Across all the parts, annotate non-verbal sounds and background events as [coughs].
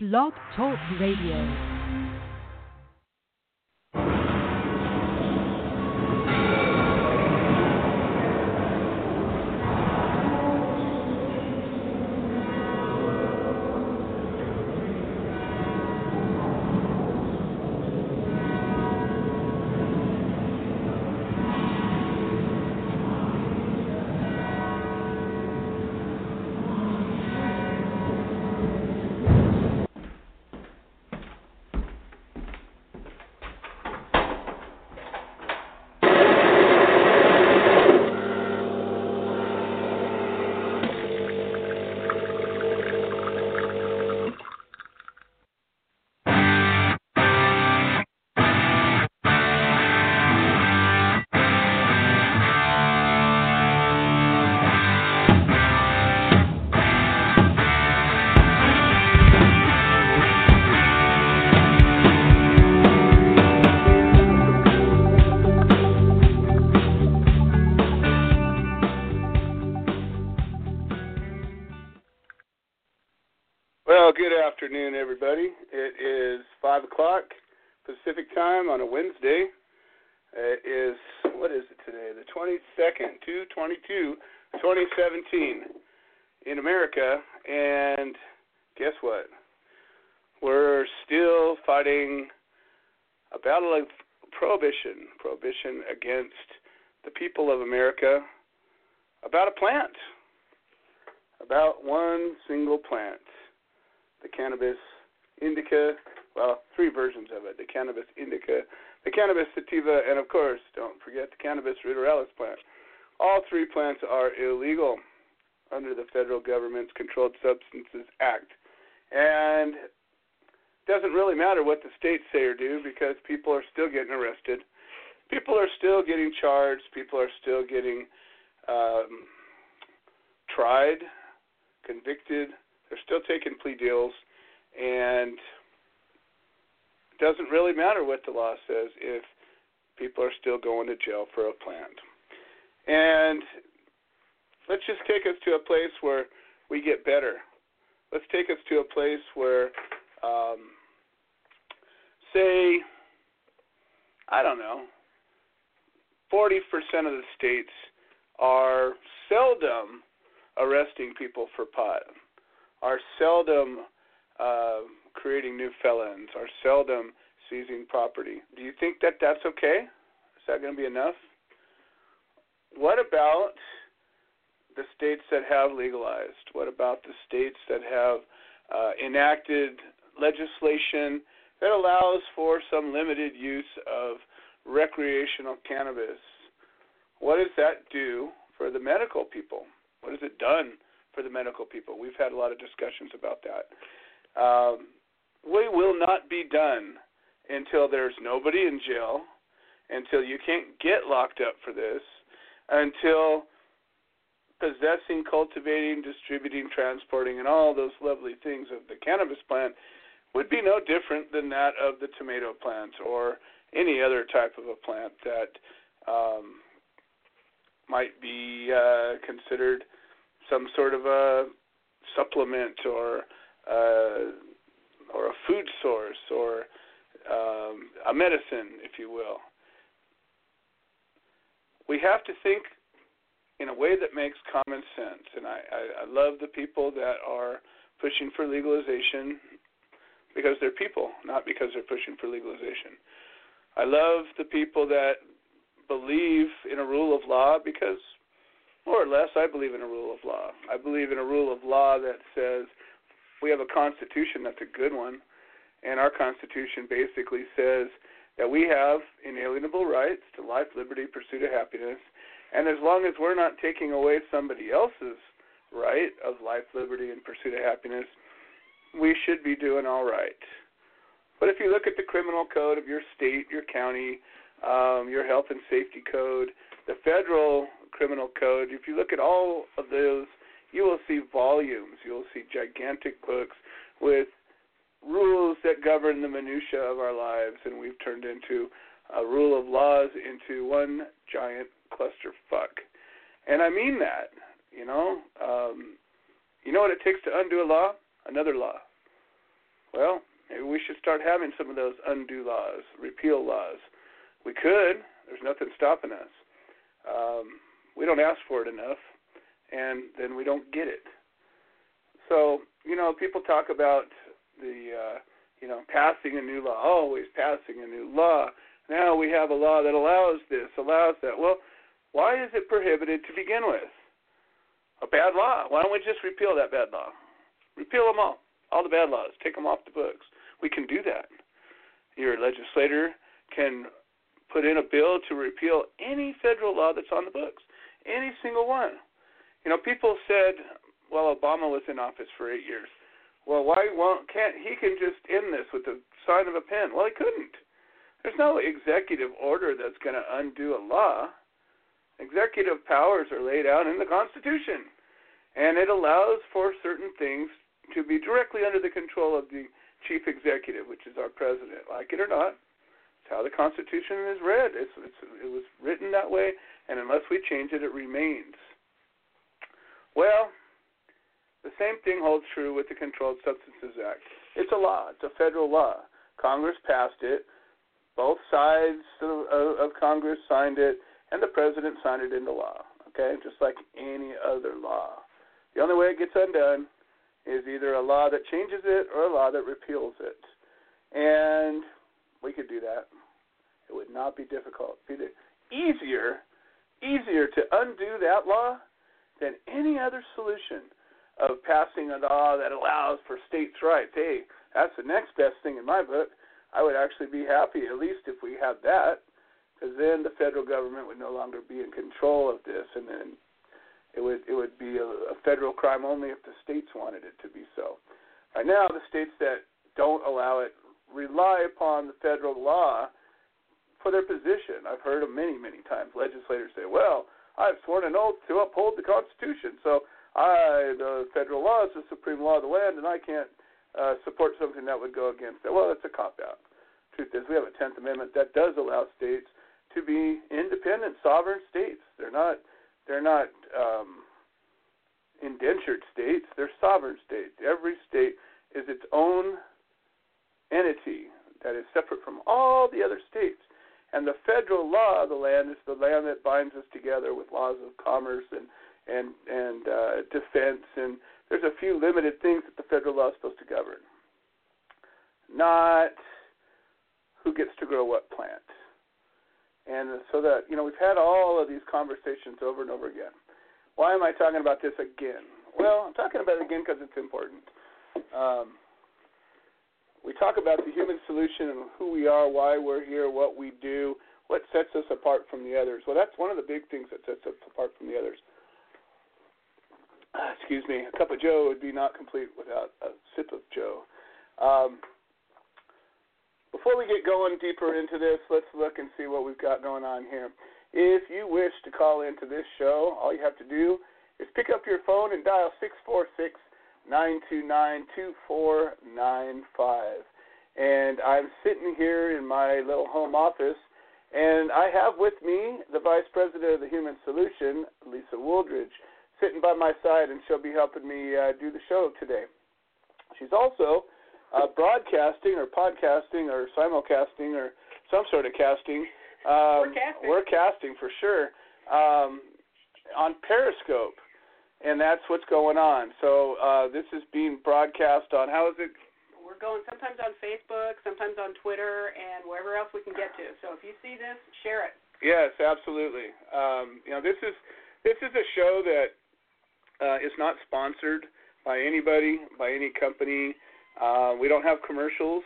Blog Talk Radio. Afternoon, everybody. It is 5 o'clock Pacific time on a Wednesday. It is, what is it today? The 22nd, 222, 2017 in America. And guess what? We're still fighting a battle of prohibition, prohibition against the people of America about a plant, about one single plant the cannabis indica, well, three versions of it the cannabis indica, the cannabis sativa, and of course, don't forget the cannabis ruderalis plant. All three plants are illegal under the federal government's Controlled Substances Act. And doesn't really matter what the states say or do because people are still getting arrested. People are still getting charged. People are still getting um, tried, convicted they're still taking plea deals, and it doesn't really matter what the law says if people are still going to jail for a plant. And let's just take us to a place where we get better. Let's take us to a place where, um, say, I don't know, 40% of the states are seldom arresting people for pot are seldom uh, creating new felons, are seldom seizing property. Do you think that that's okay? Is that going to be enough? What about the states that have legalized? What about the states that have uh, enacted legislation that allows for some limited use of recreational cannabis? What does that do for the medical people? What has it done for the medical people. We've had a lot of discussions about that. Um, we will not be done until there's nobody in jail, until you can't get locked up for this, until possessing, cultivating, distributing, transporting, and all those lovely things of the cannabis plant would be no different than that of the tomato plant or any other type of a plant that um, might be uh, considered some sort of a supplement or uh, or a food source or um, a medicine, if you will. We have to think in a way that makes common sense, and I, I, I love the people that are pushing for legalization because they're people, not because they're pushing for legalization. I love the people that believe in a rule of law because more or less, I believe in a rule of law. I believe in a rule of law that says we have a constitution that's a good one, and our constitution basically says that we have inalienable rights to life, liberty, pursuit of happiness, and as long as we're not taking away somebody else's right of life, liberty, and pursuit of happiness, we should be doing all right. But if you look at the criminal code of your state, your county, um, your health and safety code, the federal criminal code, if you look at all of those, you will see volumes. You'll see gigantic books with rules that govern the minutia of our lives, and we've turned into a rule of laws into one giant clusterfuck. And I mean that. You know, um, you know what it takes to undo a law? Another law. Well, maybe we should start having some of those undo laws, repeal laws. We could. There's nothing stopping us. Um, we don't ask for it enough, and then we don't get it. So, you know, people talk about the, uh, you know, passing a new law, always passing a new law. Now we have a law that allows this, allows that. Well, why is it prohibited to begin with? A bad law. Why don't we just repeal that bad law? Repeal them all. All the bad laws. Take them off the books. We can do that. Your legislator can put in a bill to repeal any federal law that's on the books. Any single one. You know, people said, well, Obama was in office for eight years. Well, why won't can't he can just end this with the sign of a pen? Well, he couldn't. There's no executive order that's going to undo a law. Executive powers are laid out in the Constitution, and it allows for certain things to be directly under the control of the chief executive, which is our president. Like it or not, it's how the Constitution is read. It's, it's, it was written that way, and unless we change it, it remains. Well, the same thing holds true with the Controlled Substances Act. It's a law. It's a federal law. Congress passed it. Both sides of, of Congress signed it, and the president signed it into law. Okay, just like any other law. The only way it gets undone is either a law that changes it or a law that repeals it. And we could do that. It would not be difficult. Be easier, easier to undo that law than any other solution of passing a law that allows for states' rights. Hey, that's the next best thing in my book. I would actually be happy, at least if we had that, because then the federal government would no longer be in control of this, and then it would it would be a, a federal crime only if the states wanted it to be so. Right now, the states that don't allow it rely upon the federal law for their position. I've heard of many, many times legislators say, "Well, I've sworn an oath to uphold the Constitution, so I, the federal law is the supreme law of the land, and I can't uh, support something that would go against it." Well, that's a cop out. Truth is, we have a Tenth Amendment that does allow states to be independent, sovereign states. They're not they're not um, indentured states. They're sovereign states. Every state is its own entity that is separate from all the other states. And the federal law of the land is the land that binds us together with laws of commerce and and and uh, defense. And there's a few limited things that the federal law is supposed to govern. Not who gets to grow what plant. And so that you know we've had all of these conversations over and over again. Why am I talking about this again? Well, I'm talking about it again because it's important. Um, we talk about the human solution and who we are, why we're here, what we do, what sets us apart from the others. Well, that's one of the big things that sets us apart from the others. Uh, excuse me, a cup of Joe would be not complete without a sip of Joe. Um, before we get going deeper into this, let's look and see what we've got going on here. If you wish to call into this show, all you have to do is pick up your phone and dial 646 929 2495. And I'm sitting here in my little home office, and I have with me the Vice President of the Human Solution, Lisa Wooldridge, sitting by my side, and she'll be helping me uh, do the show today. She's also uh, broadcasting or podcasting or simulcasting or some sort of casting. Um, we're casting. We're casting for sure um, on Periscope, and that's what's going on. So uh, this is being broadcast on how is it? We're going sometimes on Facebook, sometimes on Twitter, and wherever else we can get to. So if you see this, share it. Yes, absolutely. Um, you know, this is this is a show that uh, is not sponsored by anybody, by any company. Uh, we don't have commercials.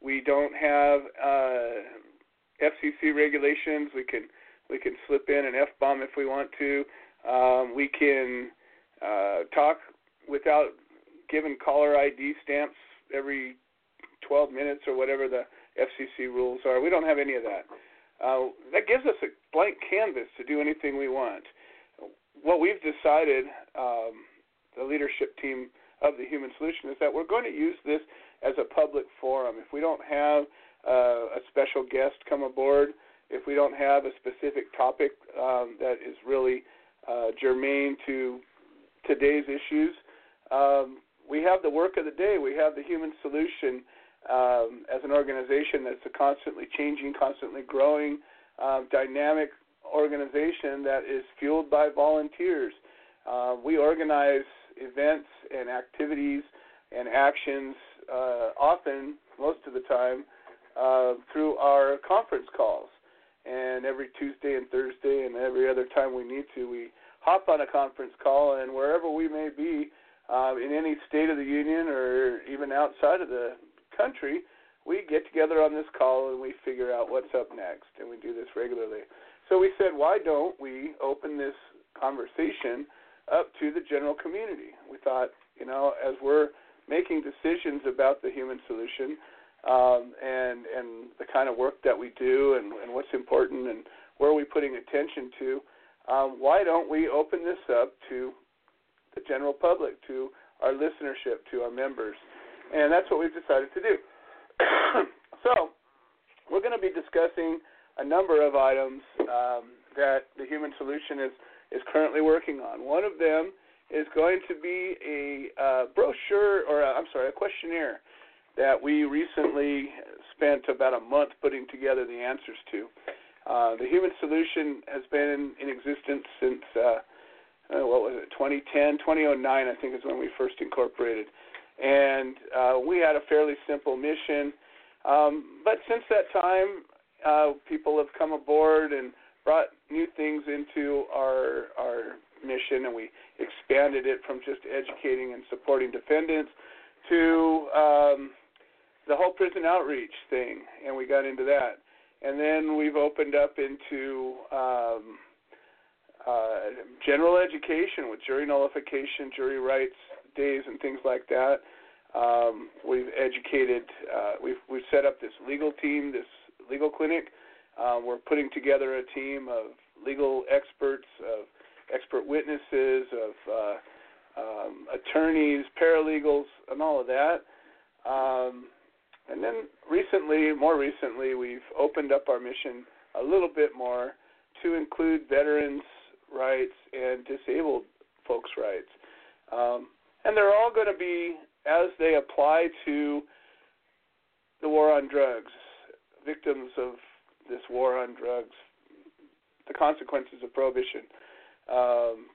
We don't have uh, FCC regulations. We can we can slip in an F bomb if we want to. Um, we can uh, talk without giving caller ID stamps every 12 minutes or whatever the FCC rules are. We don't have any of that. Uh, that gives us a blank canvas to do anything we want. What we've decided, um, the leadership team of the Human Solution is that we're going to use this as a public forum. If we don't have uh, a special guest come aboard, if we don't have a specific topic um, that is really uh, germane to today's issues, um, we have the work of the day. We have the Human Solution um, as an organization that's a constantly changing, constantly growing, uh, dynamic organization that is fueled by volunteers. Uh, we organize events and activities and actions uh, often, most of the time, uh, through our conference calls. And every Tuesday and Thursday and every other time we need to, we hop on a conference call, and wherever we may be, uh, in any state of the union or even outside of the country, we get together on this call and we figure out what's up next, and we do this regularly. So we said, why don't we open this conversation up to the general community? We thought, you know, as we're making decisions about the human solution um, and and the kind of work that we do and, and what's important and where are we putting attention to, um, why don't we open this up to the general public, to our listenership, to our members? And that's what we've decided to do. [coughs] so, we're going to be discussing a number of items um, that the Human Solution is, is currently working on. One of them is going to be a uh, brochure, or i am sorry, a questionnaire that we recently spent about a month putting together the answers to. Uh, the Human Solution has been in existence since uh, uh, what was it, 2010, 2009, I think is when we first incorporated, and uh, we had a fairly simple mission. Um, but since that time, uh, people have come aboard and brought new things into our our mission, and we expanded it from just educating and supporting defendants to um, the whole prison outreach thing, and we got into that. And then we've opened up into um, uh, general education with jury nullification, jury rights days, and things like that. Um, we've educated, uh, we've we've set up this legal team, this legal clinic. Uh, we're putting together a team of legal experts, of expert witnesses, of uh, um, attorneys, paralegals, and all of that. Um, and then recently, more recently, we've opened up our mission a little bit more to include veterans' rights and disabled folks' rights. Um, and they're all going to be as they apply to the war on drugs, victims of this war on drugs, the consequences of prohibition. Um,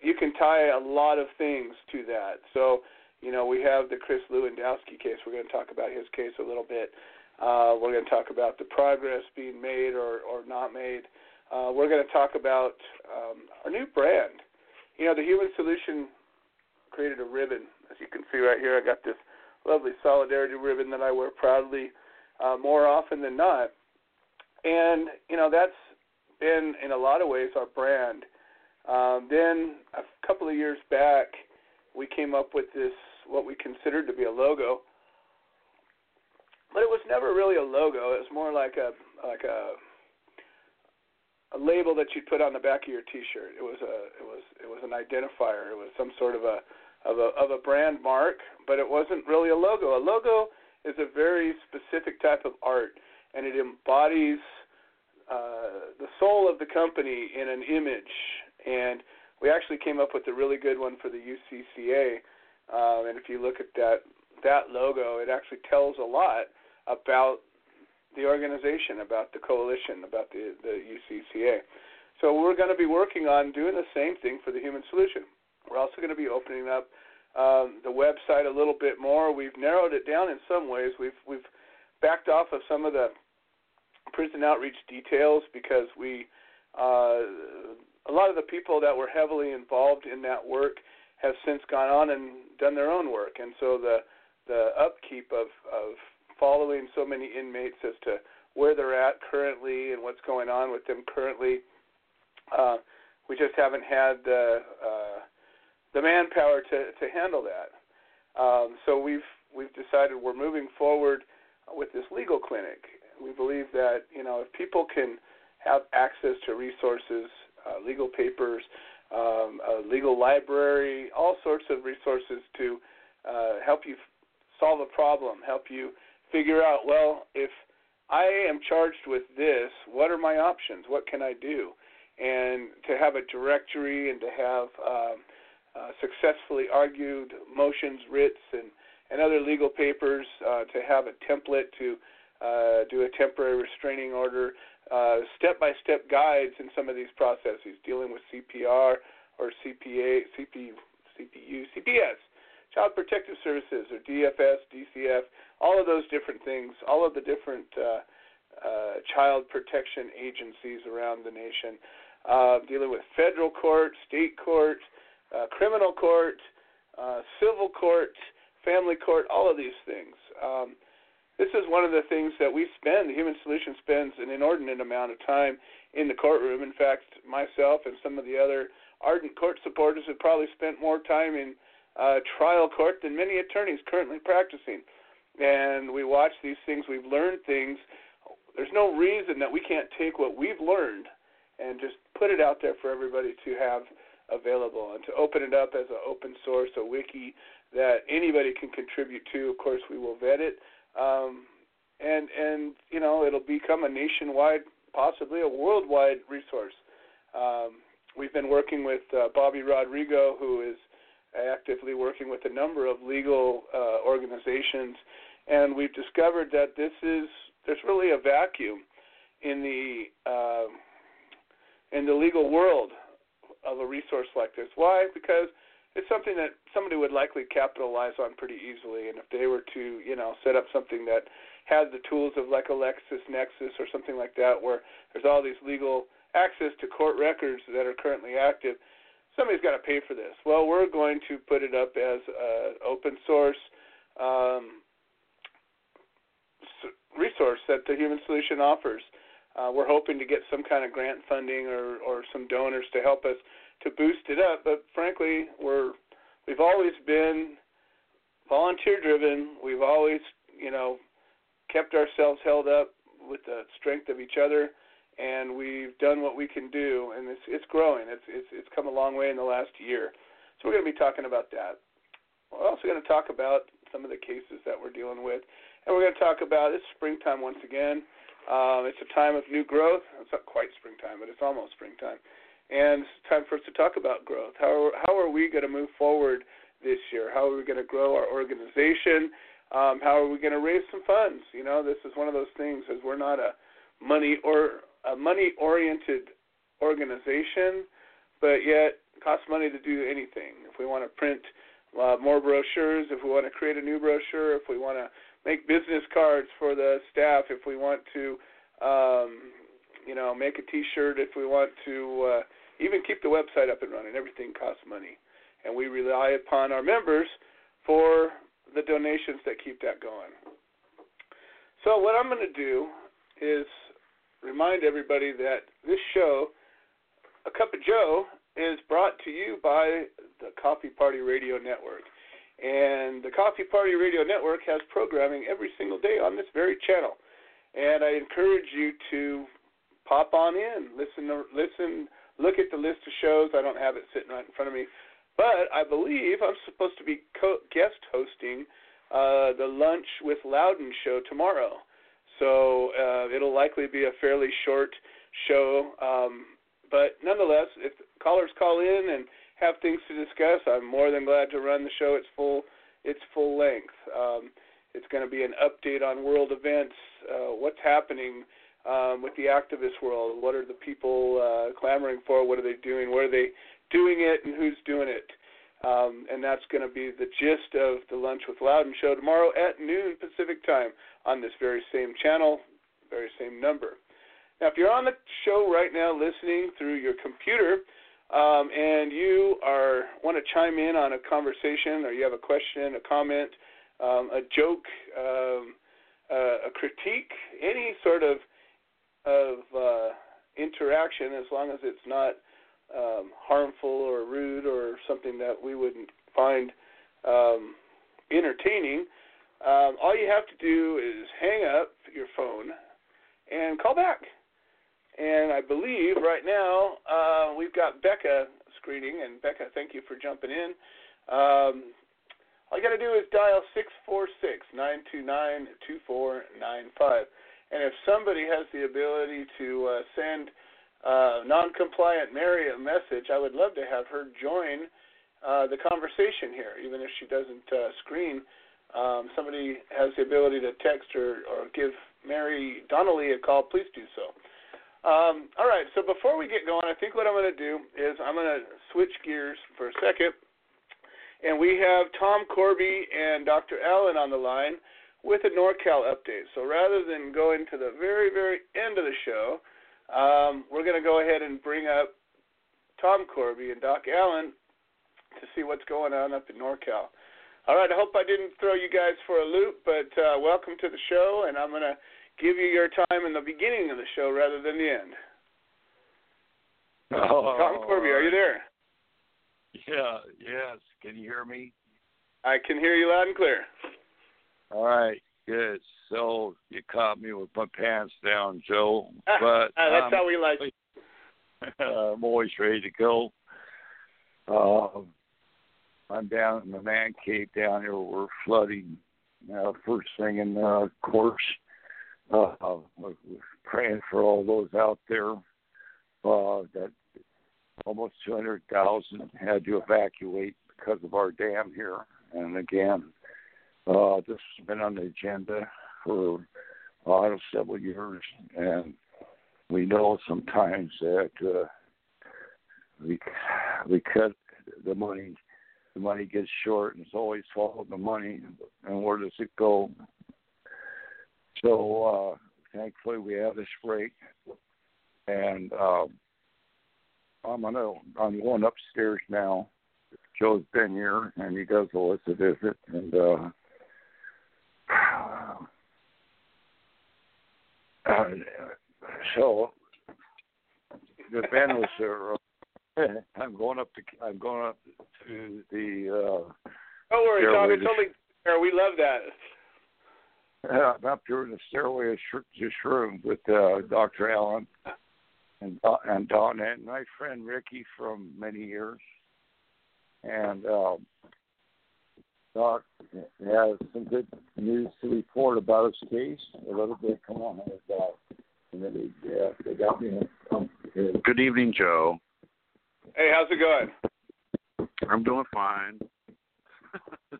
you can tie a lot of things to that. So, you know, we have the Chris Lewandowski case. We're going to talk about his case a little bit. Uh, we're going to talk about the progress being made or, or not made. Uh, we're going to talk about um, our new brand. You know, the Human Solution created a ribbon. As you can see right here, I got this lovely solidarity ribbon that I wear proudly uh, more often than not. And, you know, that's been, in a lot of ways, our brand. Um, then a couple of years back, we came up with this, what we considered to be a logo. But it was never really a logo. It was more like a like a a label that you'd put on the back of your T-shirt. It was a it was it was an identifier. It was some sort of a of a of a brand mark, but it wasn't really a logo. A logo is a very specific type of art, and it embodies uh, the soul of the company in an image. And we actually came up with a really good one for the UCCA. Um, and if you look at that that logo, it actually tells a lot about the organization, about the coalition, about the, the UCCA. So we're going to be working on doing the same thing for the Human Solution. We're also going to be opening up um, the website a little bit more. We've narrowed it down in some ways. We've we've backed off of some of the prison outreach details because we uh, a lot of the people that were heavily involved in that work have since gone on and done their own work, and so the the upkeep of of following so many inmates as to where they're at currently and what's going on with them currently. Uh, we just haven't had the uh, the manpower to to handle that. Um, so we've we've decided we're moving forward with this legal clinic. We believe that you know if people can have access to resources, uh, legal papers, um, a legal library, all sorts of resources to uh, help you solve a problem, help you figure out, well, if I am charged with this, what are my options? What can I do? And to have a directory and to have um, uh, successfully argued motions, writs, and, and other legal papers uh, to have a template to uh, do a temporary restraining order, step by step guides in some of these processes, dealing with CPR or CPA, CP, CPU, CPS, Child Protective Services, or DFS, DCF, all of those different things, all of the different uh, uh, child protection agencies around the nation, uh, dealing with federal court, state court, uh, criminal court, uh, civil court, family court, all of these things. Um, this is one of the things that we spend, the Human Solution spends an inordinate amount of time in the courtroom. In fact, myself and some of the other ardent court supporters have probably spent more time in uh, trial court than many attorneys currently practicing. And we watch these things, we've learned things. There's no reason that we can't take what we've learned and just put it out there for everybody to have available and to open it up as an open source, a wiki that anybody can contribute to. Of course, we will vet it, um, and and you know it'll become a nationwide, possibly a worldwide resource. Um, we've been working with uh, Bobby Rodrigo, who is actively working with a number of legal uh, organizations, and we've discovered that this is there's really a vacuum in the uh, in the legal world of a resource like this. Why? Because it's something that somebody would likely capitalize on pretty easily, and if they were to, you know, set up something that had the tools of like a LexisNexis or something like that, where there's all these legal access to court records that are currently active, somebody's got to pay for this. Well, we're going to put it up as an open source um, resource that the Human Solution offers. Uh, we're hoping to get some kind of grant funding or, or some donors to help us to boost it up. But frankly, we're we've always been volunteer driven. We've always, you know, kept ourselves held up with the strength of each other, and we've done what we can do, and it's it's growing. It's it's it's come a long way in the last year. So we're going to be talking about that. We're also going to talk about some of the cases that we're dealing with, and we're going to talk about it's springtime once again. Um, it's a time of new growth. It's not quite springtime, but it's almost springtime. And it's time for us to talk about growth. How are, how are we going to move forward this year? How are we going to grow our organization? Um, how are we going to raise some funds? You know, this is one of those things as we're not a money or a money oriented organization, but yet it costs money to do anything. If we want to print uh, more brochures, if we want to create a new brochure, if we want to make business cards for the staff if we want to, um, you know, make a T-shirt if we want to, uh, even keep the website up and running. Everything costs money, and we rely upon our members for the donations that keep that going. So what I'm going to do is remind everybody that this show, A Cup of Joe, is brought to you by the Coffee Party Radio Network. And the Coffee Party Radio Network has programming every single day on this very channel. And I encourage you to pop on in, listen, listen, look at the list of shows. I don't have it sitting right in front of me, but I believe I'm supposed to be co- guest hosting uh, the Lunch with Loudon show tomorrow. So uh, it'll likely be a fairly short show, um, but nonetheless, if callers call in and have things to discuss, I'm more than glad to run the show its full its full length. Um, it's going to be an update on world events, uh, what's happening um, with the activist world, what are the people uh, clamoring for, what are they doing, where are they doing it, and who's doing it. Um, and that's going to be the gist of the Lunch with Loudon show tomorrow at noon Pacific time on this very same channel, very same number. Now, if you're on the show right now listening through your computer, um, and you are want to chime in on a conversation, or you have a question, a comment, um, a joke, um, uh, a critique, any sort of of uh, interaction as long as it's not um, harmful or rude or something that we wouldn't find um, entertaining, um, all you have to do is hang up your phone and call back. And I believe right now uh, we've got Becca screening, and Becca, thank you for jumping in. Um, all you got to do is dial 646 929 2495. And if somebody has the ability to uh, send uh, non-compliant Mary a message, I would love to have her join uh, the conversation here, even if she doesn't uh, screen. Um, somebody has the ability to text or, or give Mary Donnelly a call, please do so. Um, all right, so before we get going, I think what I'm going to do is I'm going to switch gears for a second. And we have Tom Corby and Dr. Allen on the line with a NorCal update. So rather than going to the very, very end of the show, um, we're going to go ahead and bring up Tom Corby and Doc Allen to see what's going on up in NorCal. All right, I hope I didn't throw you guys for a loop, but uh, welcome to the show, and I'm going to give you your time in the beginning of the show rather than the end. Oh, Tom Corby, are you there? Yeah, yes. Can you hear me? I can hear you loud and clear. All right, good. So you caught me with my pants down, Joe. [laughs] But Ah, that's um, how we like it. [laughs] I'm always ready to go. Um, I'm down in the man cave down here. We're flooding. Uh, first thing in uh, course, uh, we're praying for all those out there uh, that almost 200,000 had to evacuate because of our dam here. And again, uh, this has been on the agenda for uh, several years, and we know sometimes that uh, we we cut the money. The money gets short, and it's always follow the money. And where does it go? So uh, thankfully, we have this break, and uh, I'm gonna I'm going upstairs now. Joe's been here, and he does a visit, and uh, uh, so the there. uh, [laughs] I'm going up to I'm going up to the uh Don't worry, Tom. It's only there. We love that. uh, I'm up here in the stairway of Sh- to Shroom with uh Dr. Allen and Don- and Don and my friend Ricky from many years. And um Doc has some good news to report about his case. A little bit. Come on, Doc. And then they, yeah, they got me. Um, Good evening, Joe. Hey, how's it going? I'm doing fine.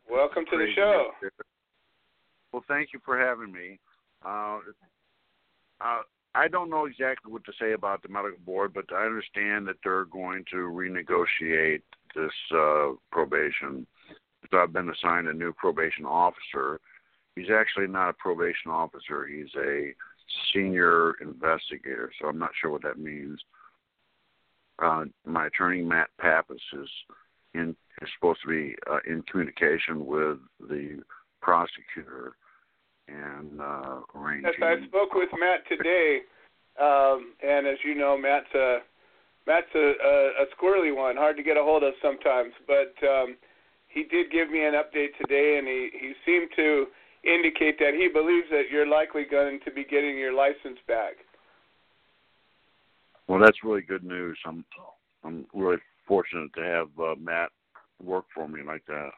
Welcome to the show. Well, thank you for having me. Uh, uh, I don't know exactly what to say about the medical board, but I understand that they're going to renegotiate this uh, probation. I've been assigned a new probation officer. He's actually not a probation officer. He's a senior investigator. So I'm not sure what that means. Uh, my attorney Matt Pappas is in is supposed to be uh, in communication with the prosecutor and uh, arranging. Yes, I spoke with Matt today, um, and as you know, Matt's a Matt's a, a, a squirrely one, hard to get a hold of sometimes. But um, he did give me an update today, and he he seemed to indicate that he believes that you're likely going to be getting your license back. Well, that's really good news. I'm I'm really fortunate to have uh, Matt work for me like that.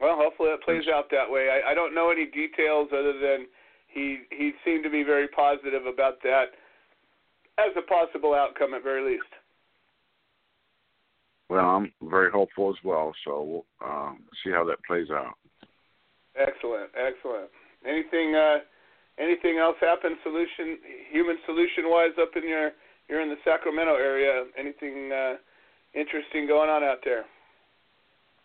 Well, hopefully it plays out that way. I, I don't know any details other than he he seemed to be very positive about that as a possible outcome at very least. Well, I'm very hopeful as well. So we'll um, see how that plays out. Excellent, excellent. Anything uh anything else happen solution human solution wise up in your you're in the Sacramento area. Anything uh interesting going on out there?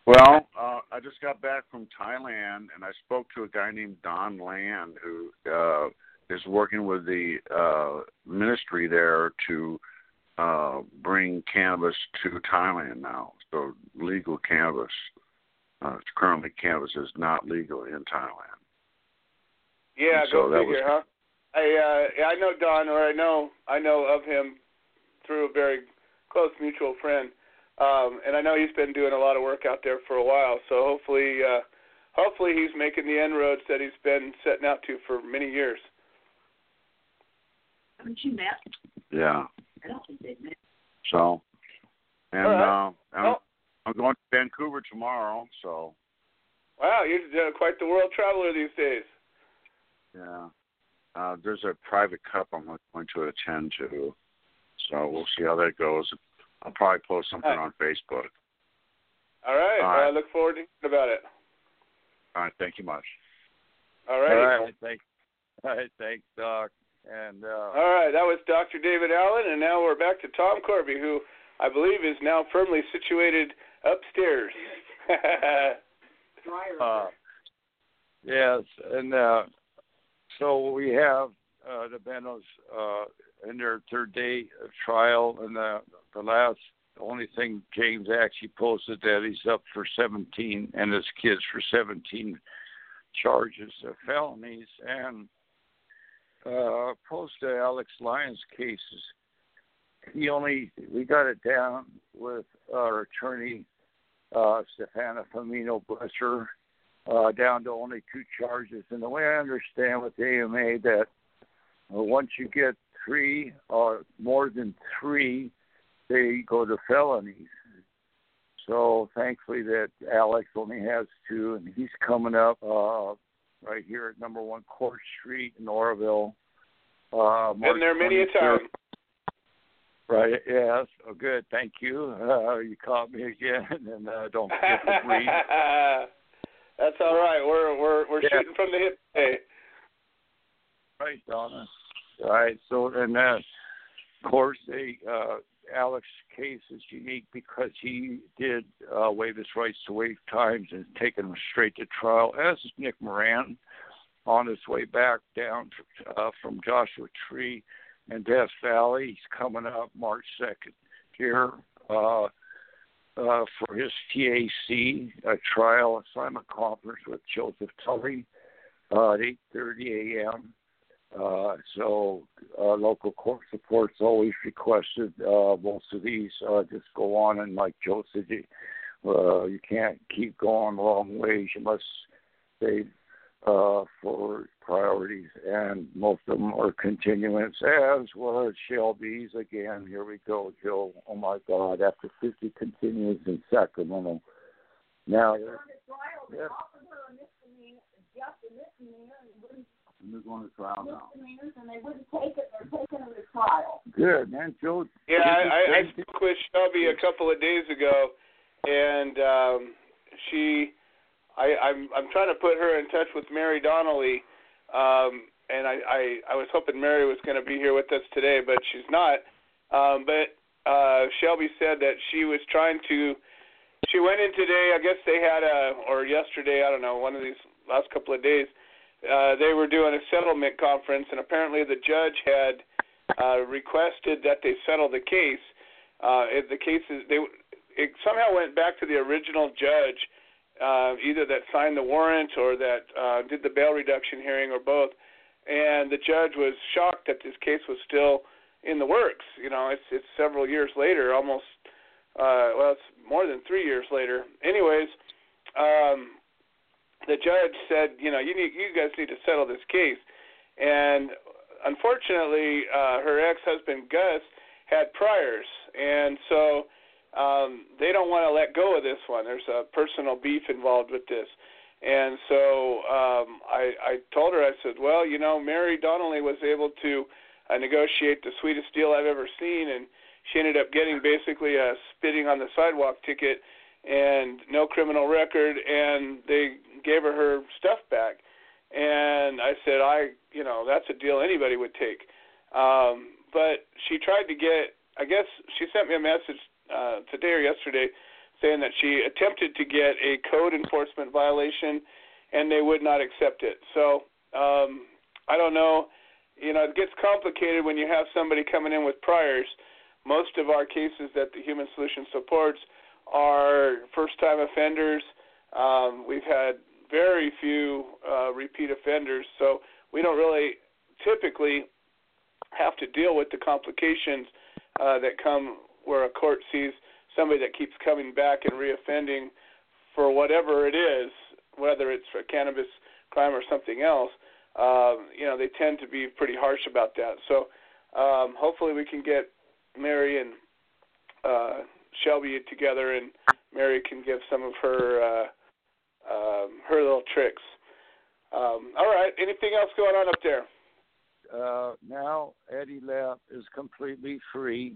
Well, uh, I just got back from Thailand, and I spoke to a guy named Don Land who uh, is working with the uh, ministry there to uh, bring cannabis to Thailand now. So legal cannabis. Uh, currently, cannabis is not legal in Thailand. Yeah, So go that figure, was- huh? I uh I know Don or I know I know of him through a very close mutual friend. Um and I know he's been doing a lot of work out there for a while, so hopefully uh hopefully he's making the inroads that he's been setting out to for many years. Haven't you met? Yeah. I don't think they've met. So, and All right. uh, I'm, Well- I'm going to Vancouver tomorrow. So, Wow, you're uh, quite the world traveler these days. yeah. Uh, there's a private cup I'm going to attend to. So we'll see how that goes. I'll probably post something Right. on Facebook. All right. All Well, I look forward to hearing about it. All right. Thank you much. All right. All right. Thanks. All right. Thanks, Doc. And uh, All right, that was Dr. David Allen, and now we're back to Tom Corby, who I believe is now firmly situated upstairs. [laughs] Uh, yes, and uh, so we have uh, the Benos uh, in their third day of trial, and the the last the only thing James actually posted that he's up for 17 and his kids for 17 charges of felonies, and uh, opposed to Alex Lyons cases. He only we got it down with our attorney uh, Stefana Famino Busser, uh, down to only two charges. And the way I understand with AMA that uh, once you get three or more than three, they go to felonies. So thankfully that Alex only has two, and he's coming up uh, right here at number one Court Street in Oroville. Uh, Been there many a 23rd. time. Right. Yes. Oh, good. Thank you. Uh, you caught me again, [laughs] and uh, don't [laughs] forget to breathe. That's all right. We're we're we're Yeah. shooting from the hip today. Right, Donna. All right. So, and uh, of course, they uh, Alex case is unique because he did uh, waive his rights to waive times and taken him straight to trial, as is Nick Moran on his way back down uh, from Joshua Tree and Death Valley. He's coming up March 2nd here uh, uh, for his TAC uh, trial assignment conference with Joseph Tully uh, at 8:30 a.m. Uh, so uh, local court support's always requested. Uh, most of these uh, just go on, and like Joe said, you, uh, you can't keep going long ways. You must save uh, for priorities, and most of them are continuance, as was Shelby's. Again, here we go, Joe. Oh my God! After 50 continuance in Sacramento, now they're, yeah. They're going to trial now. and they wouldn't take it. They're taking them to trial. Good, man, Joe. Yeah, I, I, I spoke with Shelby a couple of days ago, and um, she, I, I'm I'm trying to put her in touch with Mary Donnelly, um, and I, I I was hoping Mary was going to be here with us today, but she's not. Um, but uh, Shelby said that she was trying to. She went in today. I guess they had a or yesterday. I don't know. One of these last couple of days. Uh, they were doing a settlement conference, and apparently the judge had uh, requested that they settle the case. Uh, the case is they it somehow went back to the original judge, uh, either that signed the warrant or that uh, did the bail reduction hearing or both. And the judge was shocked that this case was still in the works. You know, it's it's several years later, almost uh, well, it's more than three years later. Anyways, um, the judge said, you know, you need you guys need to settle this case, and unfortunately, uh, her ex-husband Gus had priors, and so um, they don't want to let go of this one. There's a personal beef involved with this, and so um, I, I told her, I said, well, you know, Mary Donnelly was able to uh, negotiate the sweetest deal I've ever seen, and she ended up getting basically a spitting on the sidewalk ticket and no criminal record, and they gave her her stuff back. And I said, I, you know, that's a deal anybody would take. Um, but she tried to get, I guess she sent me a message uh, today or yesterday saying that she attempted to get a code enforcement violation, and they would not accept it. So um, I don't know. You know, it gets complicated when you have somebody coming in with priors. Most of our cases that the Human Solution supports are first-time offenders. Um, we've had very few uh, repeat offenders, so we don't really typically have to deal with the complications uh, that come where a court sees somebody that keeps coming back and reoffending for whatever it is, whether it's for cannabis crime or something else. Um, you know, they tend to be pretty harsh about that. So um, hopefully we can get Mary and uh, Shelby together, and Mary can give some of her uh, um, her little tricks. Um, all right. Anything else going on up there? Uh, now Eddie Lap is completely free,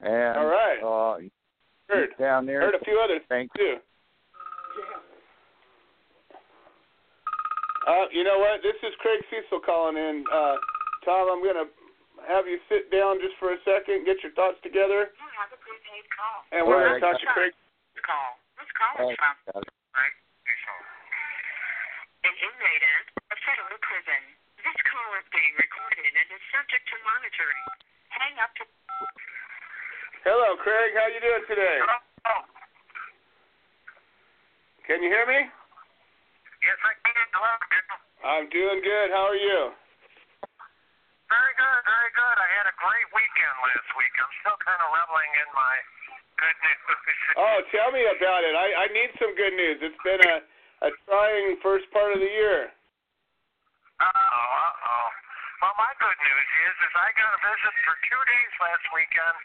and all right. Uh, heard down there. Heard a few others. things too. Uh, you know what? This is Craig Cecil calling in. Uh, Tom, I'm gonna have you sit down just for a second, get your thoughts together, mm, You have a prepaid call. and we're going to right, talk to Craig. This call. This call Oh, is from got it. Craig Cesal. An inmate at a federal prison. This call is being recorded and is subject to monitoring. Hang up to. Hello, Craig. How you doing today? Oh, Can you hear me? yes, I can. Hello. I'm doing good. How are you? Very good, very good. I had a great weekend last week. I'm still kind of reveling in my good news. Oh, tell me about it. I, I need some good news. It's been a, a trying first part of the year. Uh oh, uh oh. Well, my good news is, is I got a visit for two days last weekend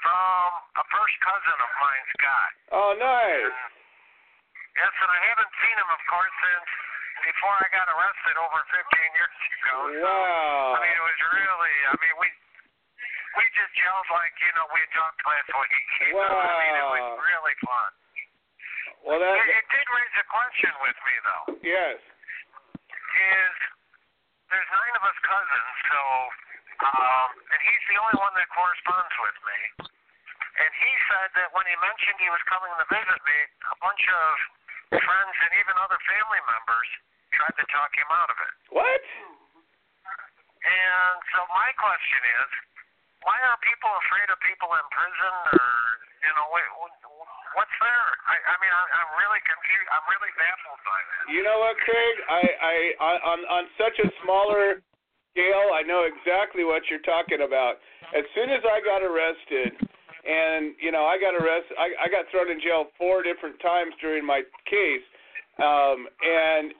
from a first cousin of mine, Scott. Oh, nice. Yes, and I haven't seen him, of course, since before I got arrested over 15 years ago. So, Wow. I mean, it was really, I mean, we we just gelled like, you know, we had talked last week. You know? I mean, it was really fun. Well, that, It, it did raise a question with me, though. yes. is there's nine of us cousins, so um, and he's the only one that corresponds with me. And he said that when he mentioned he was coming to visit me, a bunch of friends and even other family members tried to talk him out of it. What? And so my question is, why are people afraid of people in prison, or you know, wait, what's there? I, I mean, I, I'm really confused. I'm really baffled by that. You know what, Craig? I, I, I on on such a smaller scale, I know exactly what you're talking about. As soon as I got arrested, and you know, I got arrested, I, I got thrown in jail four different times during my case, um, and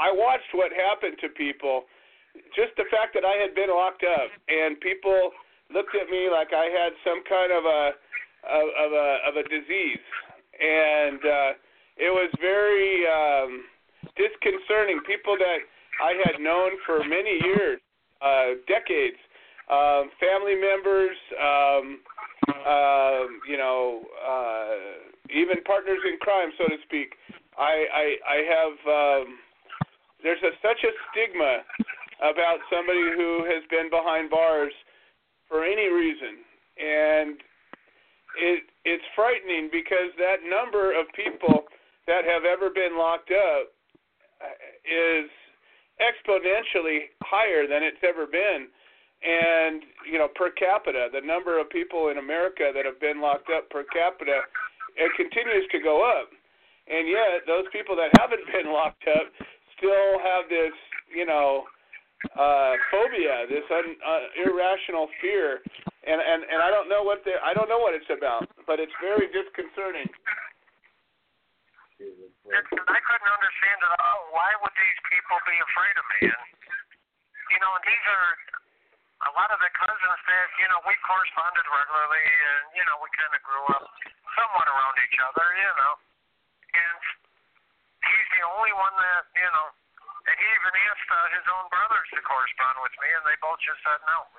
I watched what happened to people. Just the fact that I had been locked up, and people looked at me like I had some kind of a of, of a of a disease, and uh, it was very um, disconcerting. People that I had known for many years, uh, decades, um, family members, um, um, you know, uh, even partners in crime, so to speak. I I, I have um, there's a, such a stigma about somebody who has been behind bars for any reason, and it it's frightening because that number of people that have ever been locked up uh, is exponentially higher than it's ever been and you know per capita the number of people in America that have been locked up per capita it continues to go up and yet those people that haven't [laughs] been locked up still have this you know uh phobia this un, uh, irrational fear and and and I don't know what the I don't know what it's about but it's very disconcerting It's, I couldn't understand at all. Why would these people be afraid of me? And you know, and these are a lot of the cousins that you know we corresponded regularly, and you know we kind of grew up somewhat around each other, you know. And he's the only one that you know. And he even asked uh, his own brothers to correspond with me, and they both just said no. [laughs]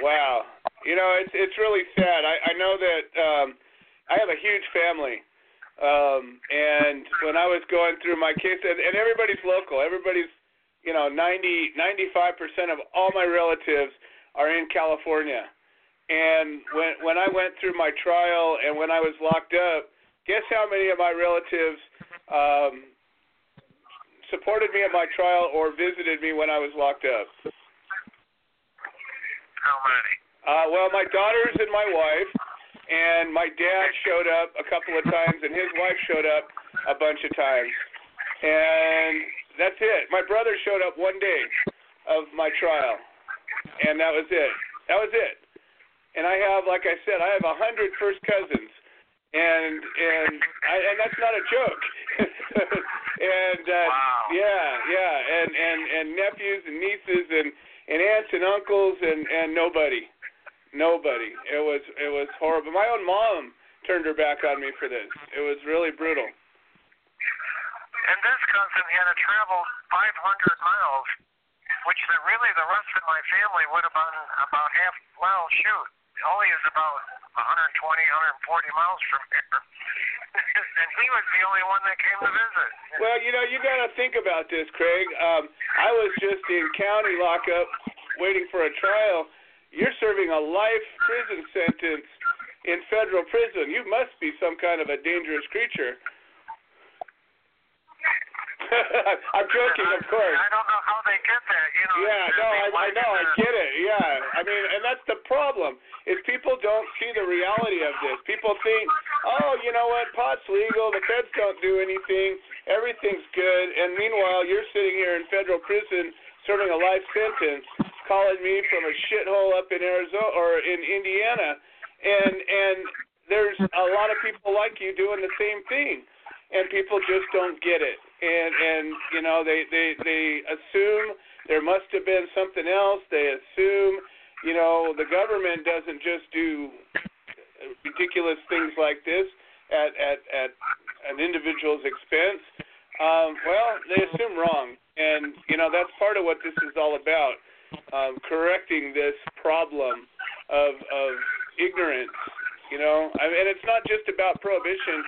Wow. You know, it's it's really sad. I I know that um I have a huge family. Um and when I was going through my case and, and everybody's local. Everybody's you know, 90 95% of all my relatives are in California. And when when I went through my trial and when I was locked up, guess how many of my relatives um supported me at my trial or visited me when I was locked up? How many? Uh, well, my daughters and my wife, and my dad showed up a couple of times, and his wife showed up a bunch of times, and that's it. My brother showed up one day of my trial, and that was it. That was it. And I have, like I said, I have a hundred first cousins, and and I, and that's not a joke. [laughs] and uh, Wow. yeah, yeah, and and and nephews and nieces and and aunts and uncles and and nobody, nobody. It was it was horrible. My own mom turned her back on me for this. It was really brutal. And this cousin had to travel 500 miles, which the, really the rest of my family would have been about half. Well, shoot, only is about 120, 140 miles from here. [laughs] and he was the only one that came to visit. Well, you know, you got to think about this, Craig. Um, I was just in county lockup waiting for a trial. You're serving a life prison sentence in federal prison. You must be some kind of a dangerous creature. [laughs] I'm joking, of course. I don't know how they get that, you know. Yeah, no, I, I know, I get it. Yeah, I mean, and that's the problem is people don't see the reality of this. People think, oh, you know what, pot's legal, the feds don't do anything, everything's good, and meanwhile you're sitting here in federal prison serving a life sentence, calling me from a shithole up in Arizona or in Indiana, and and there's a lot of people like you doing the same thing, and people just don't get it and and you know they they they assume there must have been something else. They assume you know the government doesn't just do ridiculous things like this at at at an individual's expense. Um, well, they assume wrong, and you know that's part of what this is all about. Um, correcting this problem of of ignorance. You know, I mean, and it's not just about prohibition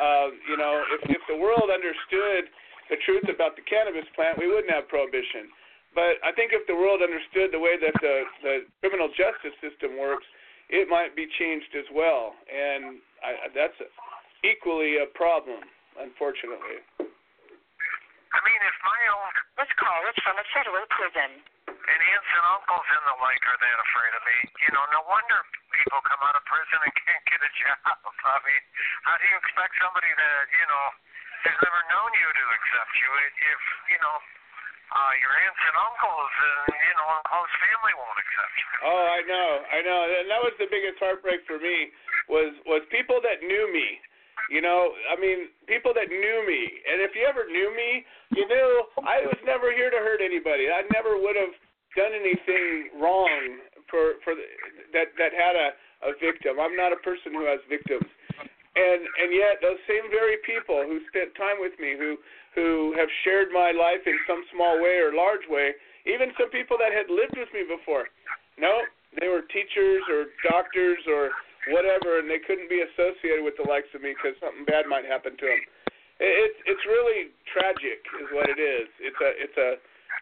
uh, you know, if, if the world understood the truth about the cannabis plant, we wouldn't have prohibition. But I think if the world understood the way that the, the criminal justice system works, it might be changed as well. And I, that's equally a problem, unfortunately. I mean, if my own This call is from a federal prison. And aunts and uncles and the like are that afraid of me, you know, no wonder people come out of prison and [laughs] can't get a job. I mean, how do you expect somebody that, you know, has never known you to accept you if, you know, uh, your aunts and uncles and, you know, close family won't accept you? Oh, I know, I know, and that was the biggest heartbreak for me was was people that knew me. You know, I mean, people that knew me, and if you ever knew me, you knew I was never here to hurt anybody. I never would have done anything wrong for for the, that that had a a victim. I'm not a person who has victims, and and yet those same very people who spent time with me, who who have shared my life in some small way or large way, even some people that had lived with me before, no, they were teachers or doctors or whatever, and they couldn't be associated with the likes of me because something bad might happen to them. It's it's really tragic, is what it is. It's a it's a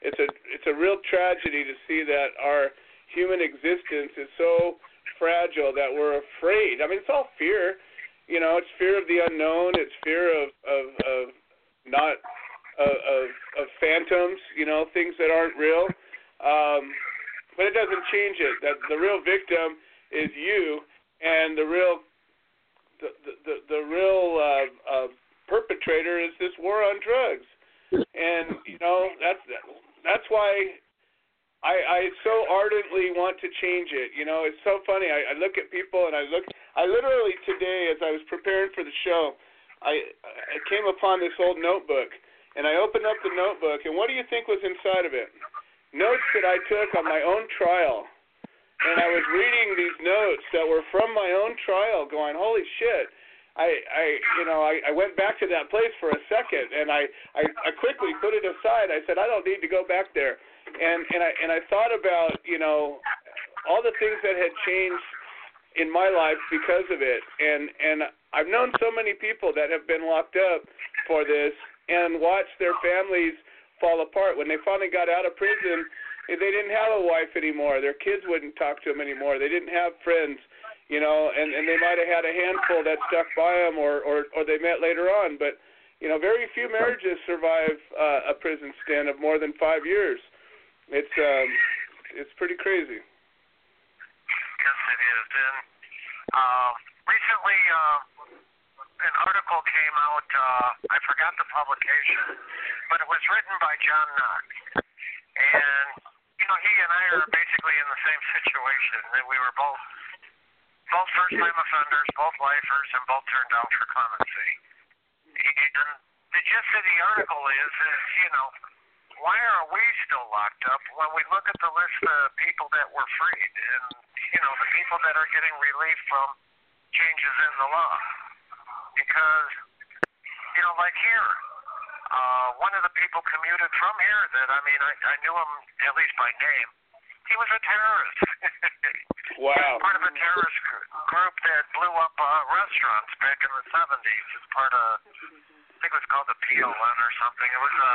it's a it's a real tragedy to see that our human existence is so fragile that we're afraid. I mean, it's all fear. You know, it's fear of the unknown. It's fear of of of not of of, of phantoms. You know, things that aren't real. Um, but it doesn't change it. That the real victim is you, and the real the the the real uh, uh, perpetrator is this war on drugs. And you know that's that's why I I so ardently want to change it. You know, it's so funny. I, I look at people and I look. I literally today, as I was preparing for the show, I I came upon this old notebook and I opened up the notebook and what do you think was inside of it? Notes that I took on my own trial and I was reading these notes that were from my own trial, going, "Holy shit!" I, I, you know, I, I went back to that place for a second, and I, I, I quickly put it aside. I said, "I don't need to go back there," and and I and I thought about, you know, all the things that had changed in my life because of it, and and I've known so many people that have been locked up for this and watched their families fall apart when they finally got out of prison they didn't have a wife anymore. Their kids wouldn't talk to them anymore. They didn't have friends, you know, and and they might have had a handful that stuck by them, or or or they met later on. But you know, very few marriages survive uh, a prison stint of more than five years. It's um, it's pretty crazy. Yes, it is. And uh, recently, uh, an article came out. Uh, I forgot the publication, but it was written by John Knox. And you know, he and I are basically in the same situation. That we were both both first time offenders, both lifers, and both turned down for clemency. And the gist of the article is, is you know, why are we still locked up when we look at the list of people that were freed and you know the people that are getting relief from changes in the law? Because you know, like here, uh, one of the people commuted from here that I mean I, I knew him at least by name. He was a terrorist. [laughs] Wow. He was part of a terrorist group, group that blew up uh, restaurants back in the 70s as part of, I think it was called the PLN or something. It was a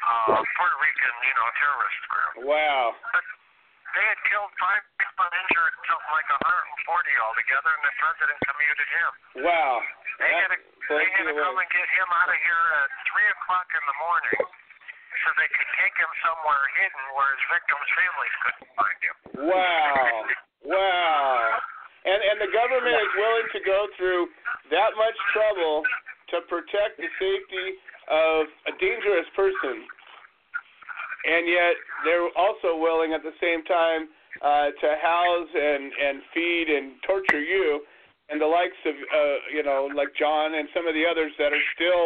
uh, Puerto Rican, you know, terrorist group. Wow. But they had killed five people and injured something like 140 altogether, and the president commuted him. Wow. They had to, they had to come and get him out of here at 3 o'clock in the morning so they could take him somewhere hidden where his victims' families couldn't find him. Wow. Wow. And and the government is willing to go through that much trouble to protect the safety of a dangerous person. And yet they're also willing at the same time uh, to house and, and feed and torture you and the likes of uh, you know like John and some of the others that are still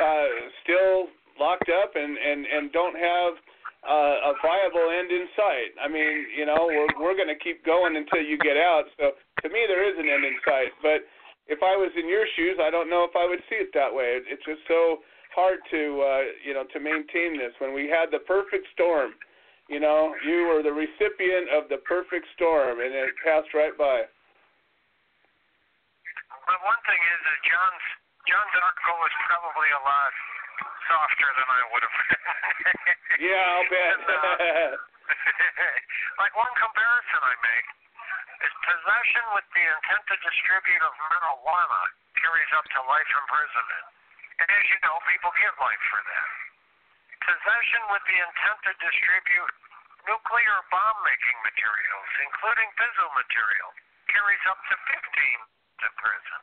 uh, still locked up and, and, and don't have uh, a viable end in sight. I mean, you know, we're we're going to keep going until you get out. So to me, there is an end in sight. But if I was in your shoes, I don't know if I would see it that way. It's just so hard to uh, you know to maintain this when we had the perfect storm. You know, you were the recipient of the perfect storm, and it passed right by. But one thing is that John's John's article was probably a lot softer than I would have. [laughs] Yeah, I'll [laughs] bet. And, uh, [laughs] like one comparison I make is possession with the intent to distribute of marijuana carries up to life imprisonment. And as you know, people get life for that. Possession with the intent to distribute nuclear bomb making materials, including fissile material, carries up to 15 to prison.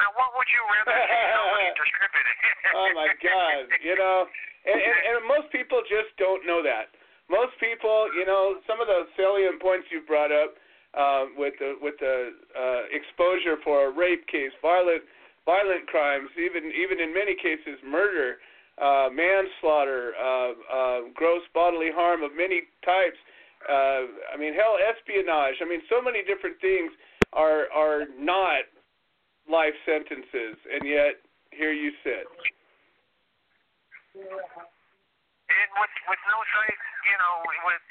Now, what would you rather see somebody [laughs] distributing? [laughs] oh my God! You know, and, and and most people just don't know that. Most people, you know, some of the salient points you brought up uh, with the with the uh, exposure for a rape case, violent violent crimes, even even in many cases murder, uh, manslaughter, uh, uh, gross bodily harm of many types. Uh, I mean, hell, espionage. I mean, so many different things are are not life sentences, and yet here you sit. and with with no sight, you know, with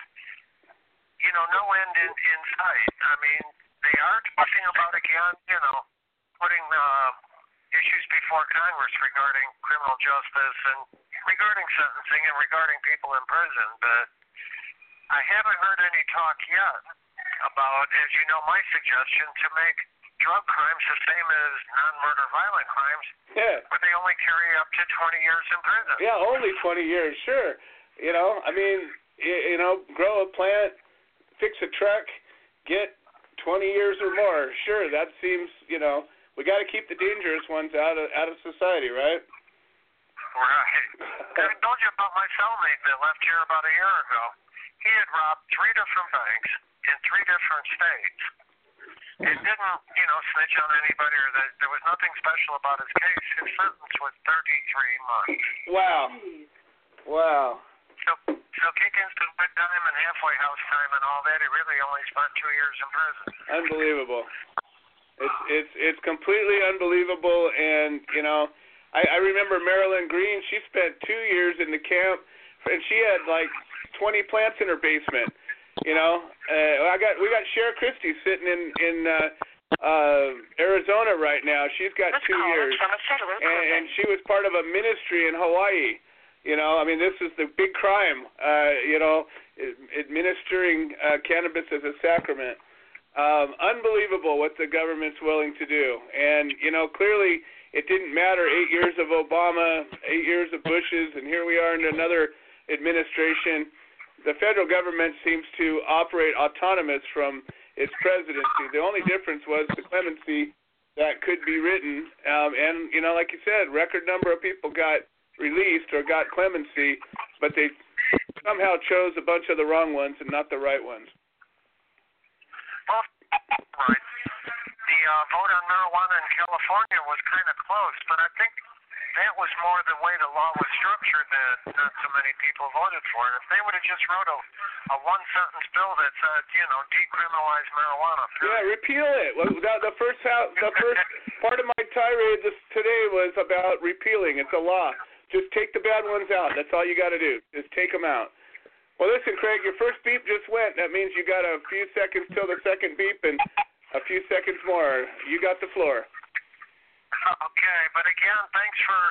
you know no end in, in sight. I mean, they are talking about again, you know, putting uh, issues before Congress regarding criminal justice and regarding sentencing and regarding people in prison, but I haven't heard any talk yet about, as you know, my suggestion to make drug crimes the same as non-murder violent crimes, Yeah. where they only carry up to 20 years in prison. Yeah, only 20 years, sure. You know, I mean, you, you know, grow a plant, fix a truck, get 20 years or more. Sure, that seems, you know, we got to keep the dangerous ones out of out of society, right? Right. I told you about my cellmate that left here about a year ago. He had robbed three different banks in three different states and didn't, you know, snitch on anybody or that there was nothing special about his case. His sentence was 33 months. Wow. Wow. So, so kick-ins to good time and halfway house time and all that, he really only spent two years in prison. Unbelievable. It's it's it's completely unbelievable, and you know, I, I remember Marilyn Green. She spent two years in the camp, and she had like 20 plants in her basement. You know, uh, I got we got Share Christie sitting in in uh, uh, Arizona right now. She's got This two years, from a federal and, and she was part of a ministry in Hawaii. You know, I mean, this is the big crime. Uh, you know, administering uh, cannabis as a sacrament. Um, unbelievable what the government's willing to do. And, you know, clearly it didn't matter eight years of Obama, eight years of Bush's, and here we are in another administration. The federal government seems to operate autonomous from its presidency. The only difference was the clemency that could be written. Um, and, you know, like you said, record number of people got released or got clemency, but they somehow chose a bunch of the wrong ones and not the right ones. Well, right. The uh, vote on marijuana in California was kind of close, but I think that was more the way the law was structured that not so many people voted for it. If they would have just wrote a, a one sentence bill that said, you know, decriminalize marijuana. Yeah, repeal it. Well, the, the first house, the first [laughs] part of my tirade this today was about repealing. It's a law. Just take the bad ones out. That's all you got to do. Just take them out. Well, listen, Craig, your first beep just went. That means you got a few seconds till the second beep, and a few seconds more. You got the floor. [laughs] Okay, but again, thanks for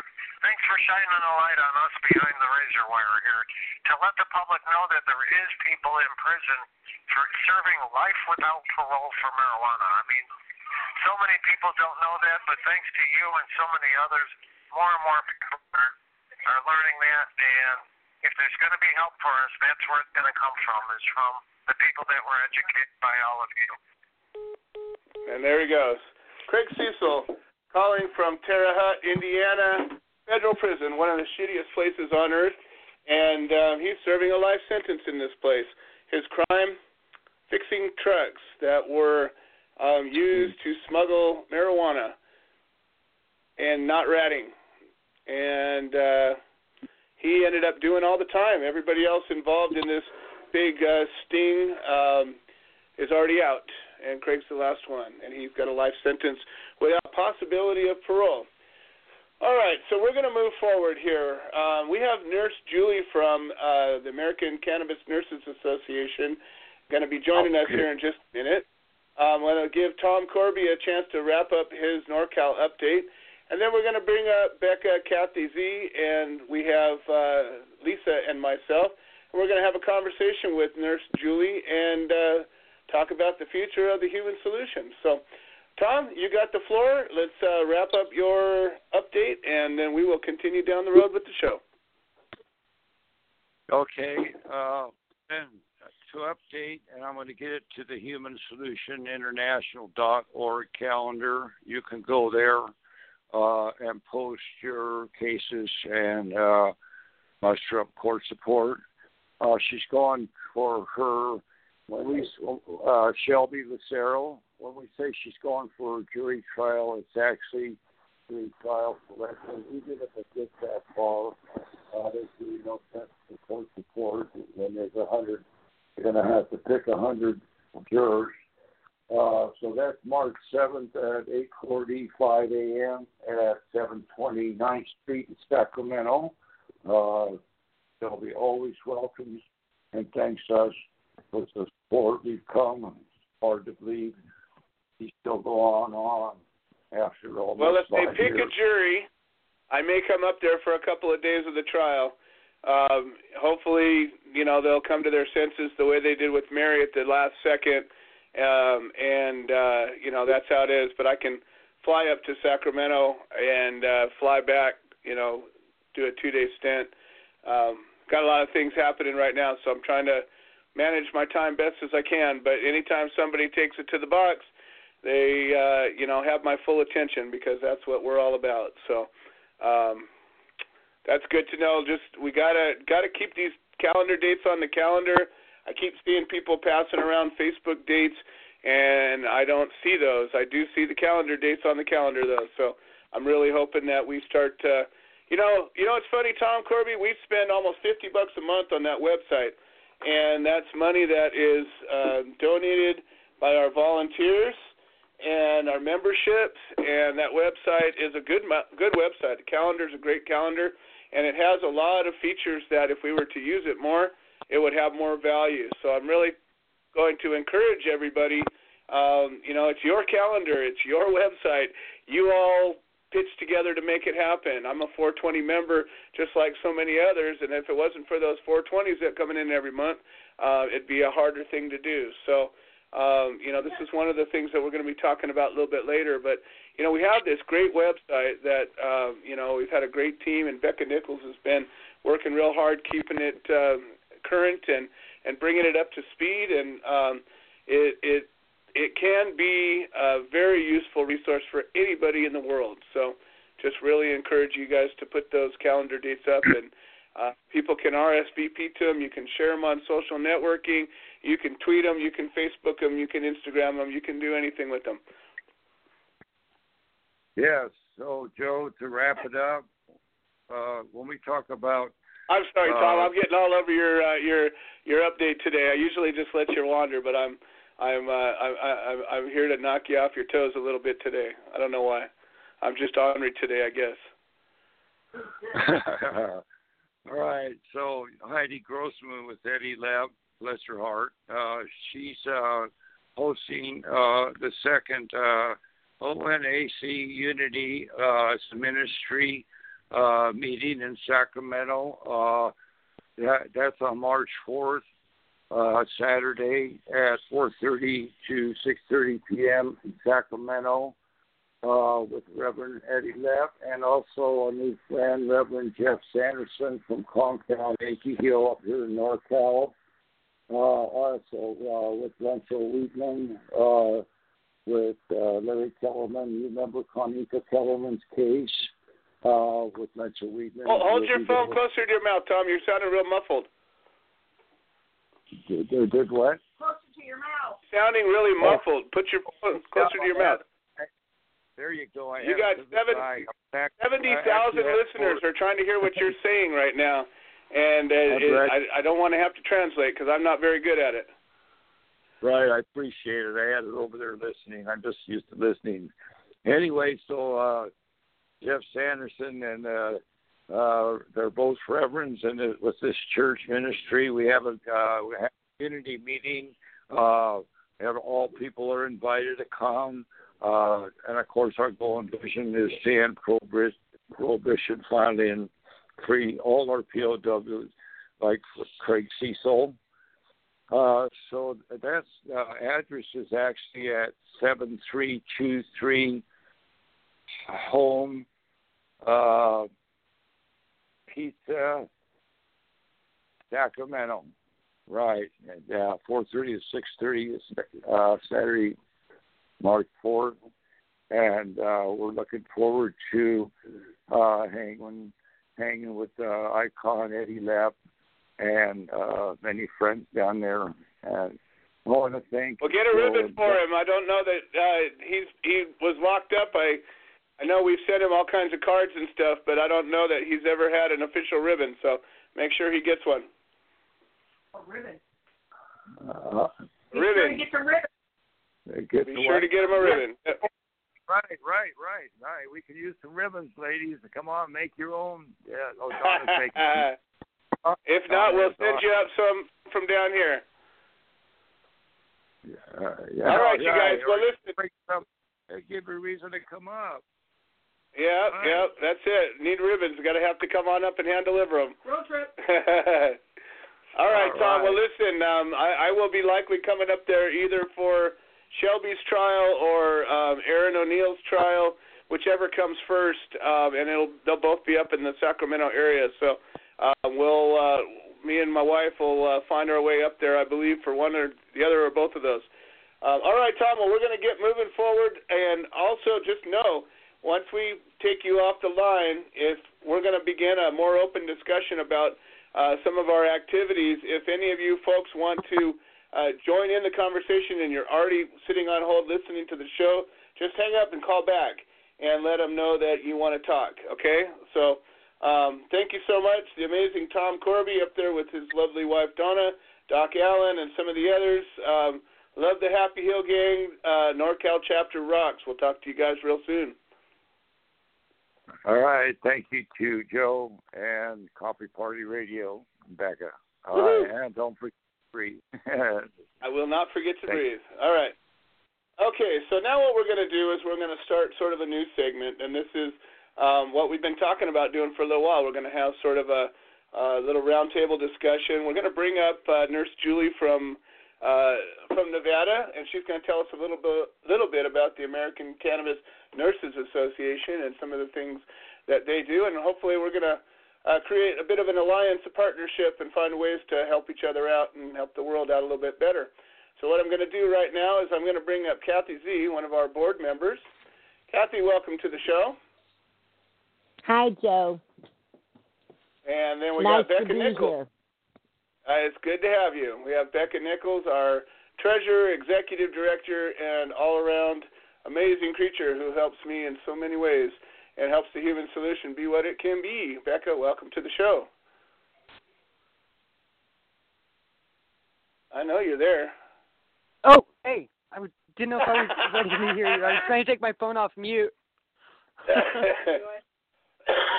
thanks for shining a light on us behind the razor wire here to let the public know that there is people in prison for serving life without parole for marijuana. I mean, so many people don't know that, but thanks to you and so many others, more and more people are, are learning that. And if there's going to be help for us, that's where it's going to come from, is from the people that were educated by all of you. And there he goes. Craig Cesal calling from Terre Haute, Indiana, federal prison, one of the shittiest places on earth. And um, he's serving a life sentence in this place. His crime, fixing trucks that were um, used to smuggle marijuana and not ratting. And uh, he ended up doing all the time. Everybody else involved in this big uh, sting um, is already out, and Craig's the last one, and he's got a life sentence without possibility of parole. All right, so we're going to move forward here. Um, we have Nurse Julie from uh, the American Cannabis Nurses Association going to be joining us here in just a minute. I'm going to give Tom Corby a chance to wrap up his NorCal update, and then we're going to bring up Becca, Kathy Z, and we have uh, Lisa and myself. And we're going to have a conversation with Nurse Julie and uh, talk about the future of the human solution. So. Tom, you got the floor. Let's uh, wrap up your update, and then we will continue down the road with the show. Okay. Uh, to update, and I'm going to get it to the Human Solution International.org calendar. You can go there uh, and post your cases and uh, muster up court support. Uh, she's going for her, at least uh, Shelby Lucero when we say she's going for a jury trial, it's actually jury trial selection. Even if it gets that far, uh, there's really no sense in court support. When there's a hundred, you're going to have to pick a hundred jurors. Uh, so that's March 7th at 8:40, 5 a.m. at 729 9th Street in Sacramento. Uh, they'll be always welcome, and thanks us for the support we've come. It's hard to believe he still go on and on after all. Well, if they pick years. a jury, I may come up there for a couple of days of the trial. Um, hopefully, you know they'll come to their senses the way they did with Mary at the last second, um, and uh, you know that's how it is. But I can fly up to Sacramento and uh, fly back. You know, do a two-day stint. Um, got a lot of things happening right now, so I'm trying to manage my time best as I can. But anytime somebody takes it to the box, they uh, you know have my full attention because that's what we're all about. So um, that's good to know. Just we gotta gotta keep these calendar dates on the calendar. I keep seeing people passing around Facebook dates, and I don't see those. I do see the calendar dates on the calendar though. So I'm really hoping that we start. To, you know, you know it's funny, Tom Corby. We spend almost 50 bucks a month on that website, and that's money that is uh, donated by our volunteers and our memberships. And that website is a good good website. The calendar is a great calendar, and it has a lot of features that if we were to use it more, it would have more value. So I'm really going to encourage everybody. Um, you know, it's your calendar, it's your [laughs] website. You all pitch together to make it happen. I'm a 420 member, just like so many others, and if it wasn't for those 420s that coming in every month, uh, it'd be a harder thing to do. So um, you know, this is one of the things that we're going to be talking about a little bit later. But you know, we have this great website that um, you know we've had a great team, and Becca Nichols has been working real hard keeping it um, current and and bringing it up to speed. And um, it it it can be a very useful resource for anybody in the world. So just really encourage you guys to put those calendar dates up and uh, people can RSVP to them. You can share them on social networking. You can tweet them, you can Facebook them, you can Instagram them, you can do anything with them. Yes. So, Joe, to wrap it up, uh, when we talk about I'm sorry, Tom. Uh, I'm getting all over your uh, your your update today. I usually just let you wander, but I'm I'm uh, I, I, I'm here to knock you off your toes a little bit today. I don't know why. I'm just ornery today, I guess. [laughs] all right. So Heidi Grossman with Eddie Lepp bless her heart. Uh, she's uh, hosting uh, the second uh, ONAC Unity uh, Ministry uh, meeting in Sacramento. Uh, that, that's on March 4th, uh, Saturday at 4:30 to 6:30 p.m. in Sacramento uh, with Reverend Eddie Lepp and also a new friend, Reverend Jeff Sanderson from Concal, Yankee Hill up here in NorCal. Uh, also uh, with Renzo Weedman, uh, with uh, Larry Kellerman. You remember Conica Kellerman's case uh, with Weedman. Hold, hold your phone closer to your mouth, Tom. You're sounding real muffled. Did, did, did what? Closer to your mouth. Sounding really Oh. muffled. Put your phone closer to your mouth. There you go. I You got it to the seven- side. Seventy I thousand actually have listeners are trying to hear what you're saying right now, and uh, it, right. I, I don't want to have to translate because I'm not very good at it. Right, I appreciate it. I had it over there listening. I'm just used to listening. Anyway, so uh Jeff Sanderson and uh uh they're both reverends and it, with this church ministry. We have a uh we have a community meeting uh and all people are invited to come. Uh and of course our goal and vision is to end prohibition prohibition finally and free all our POWs like Craig Cesal. Uh, so that's uh, address is actually at seven three two three Home uh, Pizza Sacramento. Right. Yeah, four thirty to six thirty uh, Saturday, March fourth, and uh, we're looking forward to uh, hanging hanging with uh, Icon Eddie Lepp and uh, many friends down there. And I want to thank. Well, get a ribbon for him. I don't know that uh, he's he was locked up. I I know we've sent him all kinds of cards and stuff, but I don't know that he's ever had an official ribbon. So make sure he gets one. A ribbon. Uh, Be sure to Ribbon. get the ribbon. get Be sure one- to get him a ribbon. Right, right, right, right. We can use some ribbons, ladies. Come on, make your own. Yeah. Oh, Donna's [laughs] making. if not, we'll send you up some from down here. Uh, yeah, All right, you yeah, guys. Well, listen. Bring some- Give her a reason to come up. Yeah, All yeah, that's it. Need ribbons. Got to have to come on up and hand deliver them. Road trip. [laughs] All right, All Tom. Well, listen, um, I, I will be likely coming up there either for Shelby's trial or um, Aaron O'Neill's trial, whichever comes first, um, and it'll they'll both be up in the Sacramento area. So uh, we'll uh, me and my wife will uh, find our way up there, I believe, for one or the other or both of those. Uh, all right, Tom. Well, we're going to get moving forward, and also just know once we take you off the line, if we're going to begin a more open discussion about uh, some of our activities, if any of you folks want to uh, join in the conversation and you're already sitting on hold listening to the show, just hang up and call back and let them know that you want to talk. Okay? So um, thank you so much. The amazing Tom Corby up there with his lovely wife Donna, Doc Allen, and some of the others. Um, love the Happy Hill Gang. Uh, NorCal chapter rocks. We'll talk to you guys real soon. All right. Thank you to Joe and Coffee Party Radio, Becca. All right, and don't forget to breathe. [laughs] I will not forget to Thank breathe. All right. Okay, so now what we're going to do is we're going to start sort of a new segment, and this is um, what we've been talking about doing for a little while. We're going to have sort of a, a little roundtable discussion. We're going to bring up uh, Nurse Julie from uh, from Nevada, and she's going to tell us a little bit little bit about the American Cannabis Nurses Association and some of the things that they do, and hopefully we're going to uh, create a bit of an alliance, a partnership, and find ways to help each other out and help the world out a little bit better. So what I'm going to do right now is I'm going to bring up Kathy Z, one of our board members. Kathy, welcome to the show. Hi, Joe. And then we nice got Becca Nichols. Uh, it's good to have you. We have Becca Nichols, our treasurer, executive director, and all-around amazing creature who helps me in so many ways and helps the human solution be what it can be. Becca, welcome to the show. I know you're there. Oh, hey. I didn't know if I was [laughs] ready to be here. I was trying to take my phone off mute. [laughs] and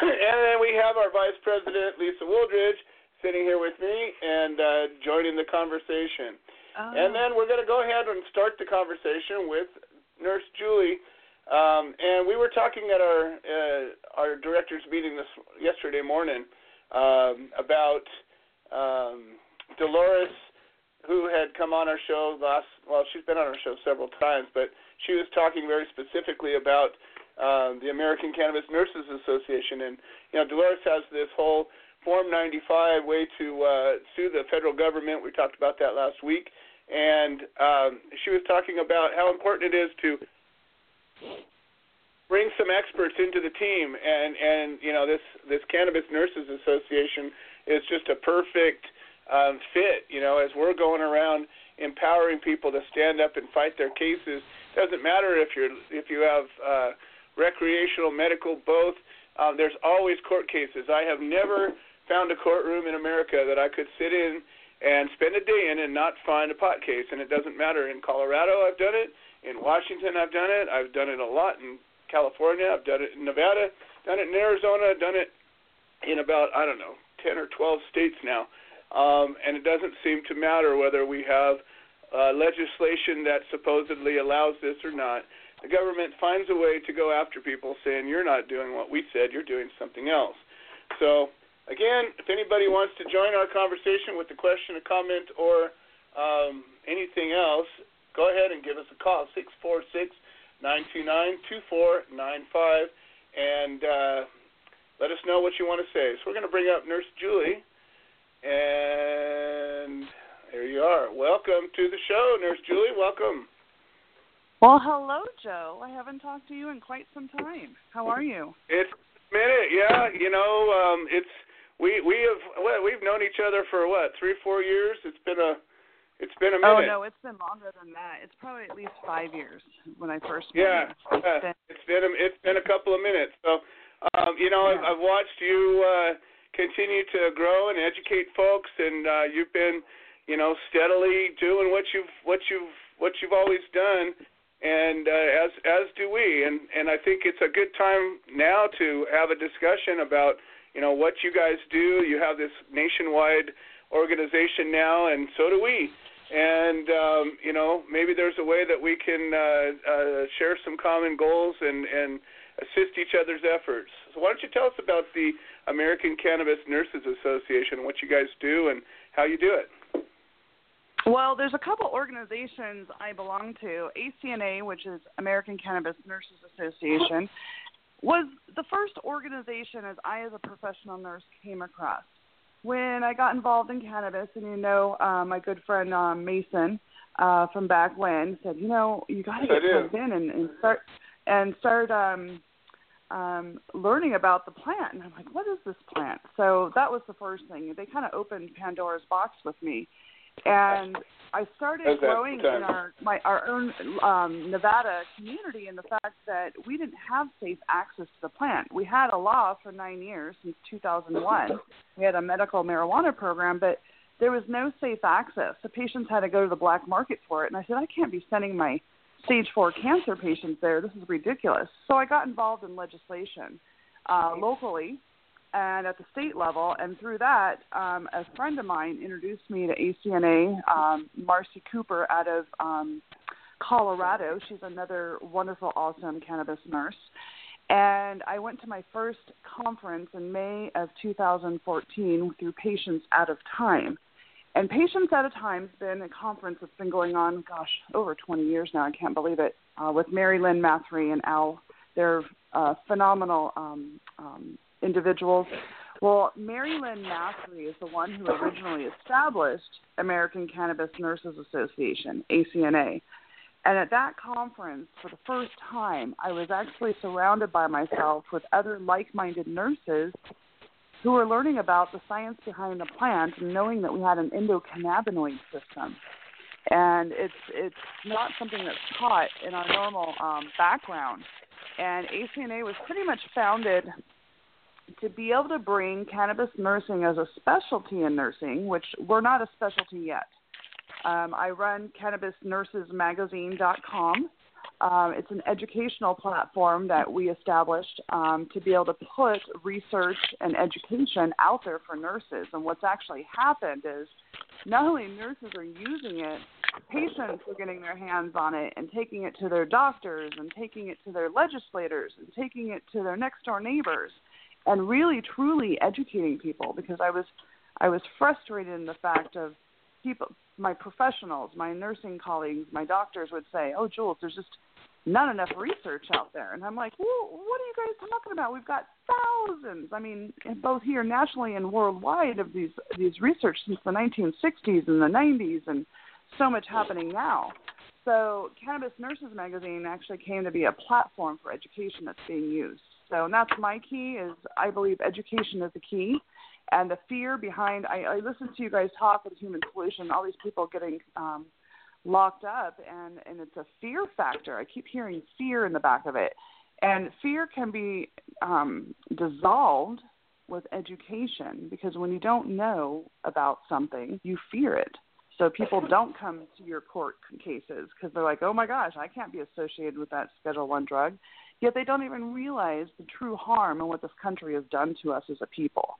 then we have our vice president, Lisa Wooldridge, sitting here with me and uh, joining the conversation. Oh. And then we're going to go ahead and start the conversation with Nurse Julie. Um, and we were talking at our uh, our directors meeting this yesterday morning um, about um, Dolores, who had come on our show last. Well, she's been on our show several times, but she was talking very specifically about um, the American Cannabis Nurses Association, and you know Dolores has this whole Form 95 way to uh, sue the federal government. We talked about that last week, and um, she was talking about how important it is to bring some experts into the team. And and you know this this cannabis nurses association is just a perfect um fit you know as we're going around empowering people to stand up and fight their cases. Doesn't matter if you're if you have uh recreational medical both. Um there's always court cases. I have never found a courtroom in america that i could sit in and spend a day in and not find a pot case and it doesn't matter. In colorado i've done it. In washington i've done it. I've done it a lot. In California. I've done it. In Nevada, done it. In Arizona, done it in about I don't know ten or twelve states now, um, and it doesn't seem to matter whether we have uh, legislation that supposedly allows this or not. The government finds a way to go after people saying you're not doing what we said, you're doing something else. So again, if anybody wants to join our conversation with a question, a comment, or um, anything else, go ahead and give us a call six four six. 929-2495 and uh, let us know what you want to say. So we're going to bring up Nurse Julie, and there you are. Welcome to the show, Nurse Julie. Welcome. Well, hello, Joe. I haven't talked to you in quite some time. How are you? It's a minute, yeah. You know, um, it's we we have well, we've known each other for what three four years. It's been a it's been a minute. Oh no, it's been longer than that. It's probably at least five years when I first met yeah, you. It's yeah. been, it's been a, it's been a couple of minutes. So, um, you know, Yeah. I've, I've watched you uh, continue to grow and educate folks, and uh, you've been, you know, steadily doing what you've what you've what you've always done, and uh, as as do we. And and I think it's a good time now to have a discussion about, you know, what you guys do. You have this nationwide organization now, and so do we and um, you know maybe there's a way that we can uh, uh, share some common goals and, and assist each other's efforts. So why don't you tell us about the American Cannabis Nurses Association, and what you guys do, and how you do it? Well, there's a couple organizations I belong to. ACNA, which is American Cannabis Nurses Association, was the first organization as I, as a professional nurse, came across when I got involved in cannabis, and you know, uh, my good friend um, Mason uh, from back when said, you know, you got to get plugged in and, and start and start um, um, learning about the plant. And I'm like, what is this plant? So that was the first thing. They kind of opened Pandora's box with me, and I started growing in our my our own um, Nevada community in the fact that we didn't have safe access to the plant. We had a law for nine years since 2001. We had a medical marijuana program, but there was no safe access. The patients had to go to the black market for it, and I said I can't be sending my stage four cancer patients there. This is ridiculous. So I got involved in legislation uh, locally and at the state level, and through that, um, a friend of mine introduced me to ACNA, um, Marcy Cooper out of um, Colorado. She's another wonderful, awesome cannabis nurse. And I went to my first conference in May of 2014 through Patients Out of Time. And Patients Out of Time has been a conference that's been going on, gosh, over 20 years now. I can't believe it. Uh, with Mary Lynn Mathre and Al. They're uh, phenomenal um, um, individuals. Well, Mary Lynn is the one who originally established American Cannabis Nurses Association, ACNA. And at that conference, for the first time, I was actually surrounded by myself with other like minded nurses who were learning about the science behind the plant and knowing that we had an endocannabinoid system. And it's it's not something that's taught in our normal um, background. And ACNA was pretty much founded to be able to bring cannabis nursing as a specialty in nursing, which we're not a specialty yet. Um, I run cannabisnursesmagazine.com. Um, it's an educational platform that we established um, to be able to put research and education out there for nurses. And what's actually happened is not only nurses are using it, patients are getting their hands on it and taking it to their doctors and taking it to their legislators and taking it to their next door neighbors and really truly educating people because I was I was frustrated in the fact of people my professionals, my nursing colleagues, my doctors would say, "Oh, Jules, there's just not enough research out there." And I'm like, "Well, what are you guys talking about? We've got thousands. I mean, both here nationally and worldwide of these these research since the 1960s and the 90s and so much happening now." So, Cannabis Nurses Magazine actually came to be a platform for education that's being used. So, and that's my key is I believe education is the key. And the fear behind I, I listen to you guys talk with human solution all these people getting um locked up and and it's a fear factor. I keep hearing fear in the back of it. And fear can be um dissolved with education because when you don't know about something you fear it. So people don't come to your court cases because they're like oh my gosh i can't be associated with that schedule one drug yet they don't even realize the true harm and what this country has done to us as a people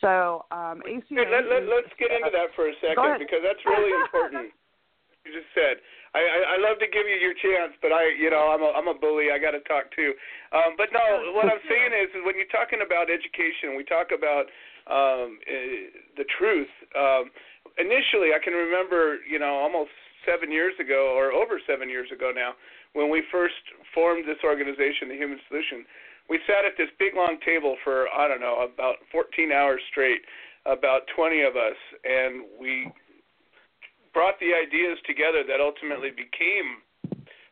so um, ACA. Hey, let, let, let's get into that for a second because that's really important. [laughs] you just said. I, I I love to give you your chance, but I you know I'm a I'm a bully. I got to talk too. Um, but no, what I'm [laughs] saying is, is when you're talking about education, we talk about um, uh, the truth. Um, initially, I can remember you know almost seven years ago or over seven years ago now when we first formed this organization, the Human Solution we sat at this big long table for I don't know about 14 hours straight, about 20 of us, and we brought the ideas together that ultimately became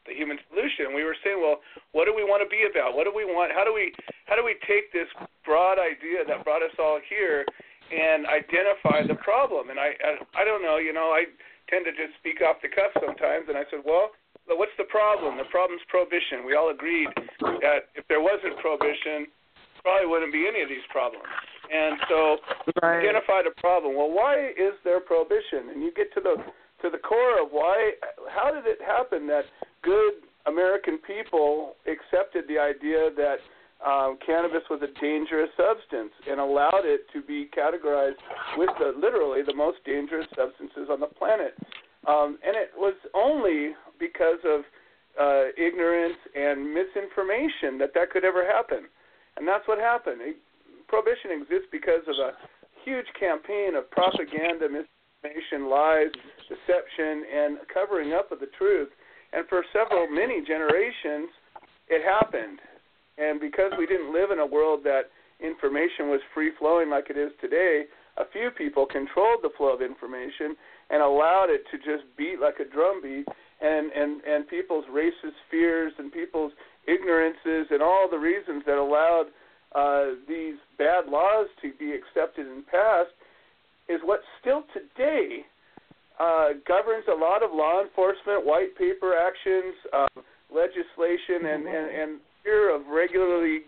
the human solution. We were saying, well, what do we want to be about? What do we want? How do we how do we take this broad idea that brought us all here and identify the problem? And I I, I don't know, you know, I tend to just speak off the cuff sometimes, and I said, well what's the problem? The problem's prohibition. We all agreed that if there wasn't prohibition, probably wouldn't be any of these problems. And so right. identify the problem. Well, why is there prohibition? And you get to the to the core of why. How did it happen that good American people accepted the idea that um, cannabis was a dangerous substance and allowed it to be categorized with the literally the most dangerous substances on the planet? Um, and it was only because of uh, ignorance and misinformation that that could ever happen. And that's what happened. It, prohibition exists because of a huge campaign of propaganda, misinformation, lies, deception, and covering up of the truth. And for several, many generations, it happened. And because we didn't live in a world that information was free flowing like it is today, a few people controlled the flow of information and allowed it to just beat like a drum beat and and and people's racist fears and people's ignorances and all the reasons that allowed uh, these bad laws to be accepted and passed is what still today uh, governs a lot of law enforcement, white paper actions, uh, legislation, and, and, and fear of regularly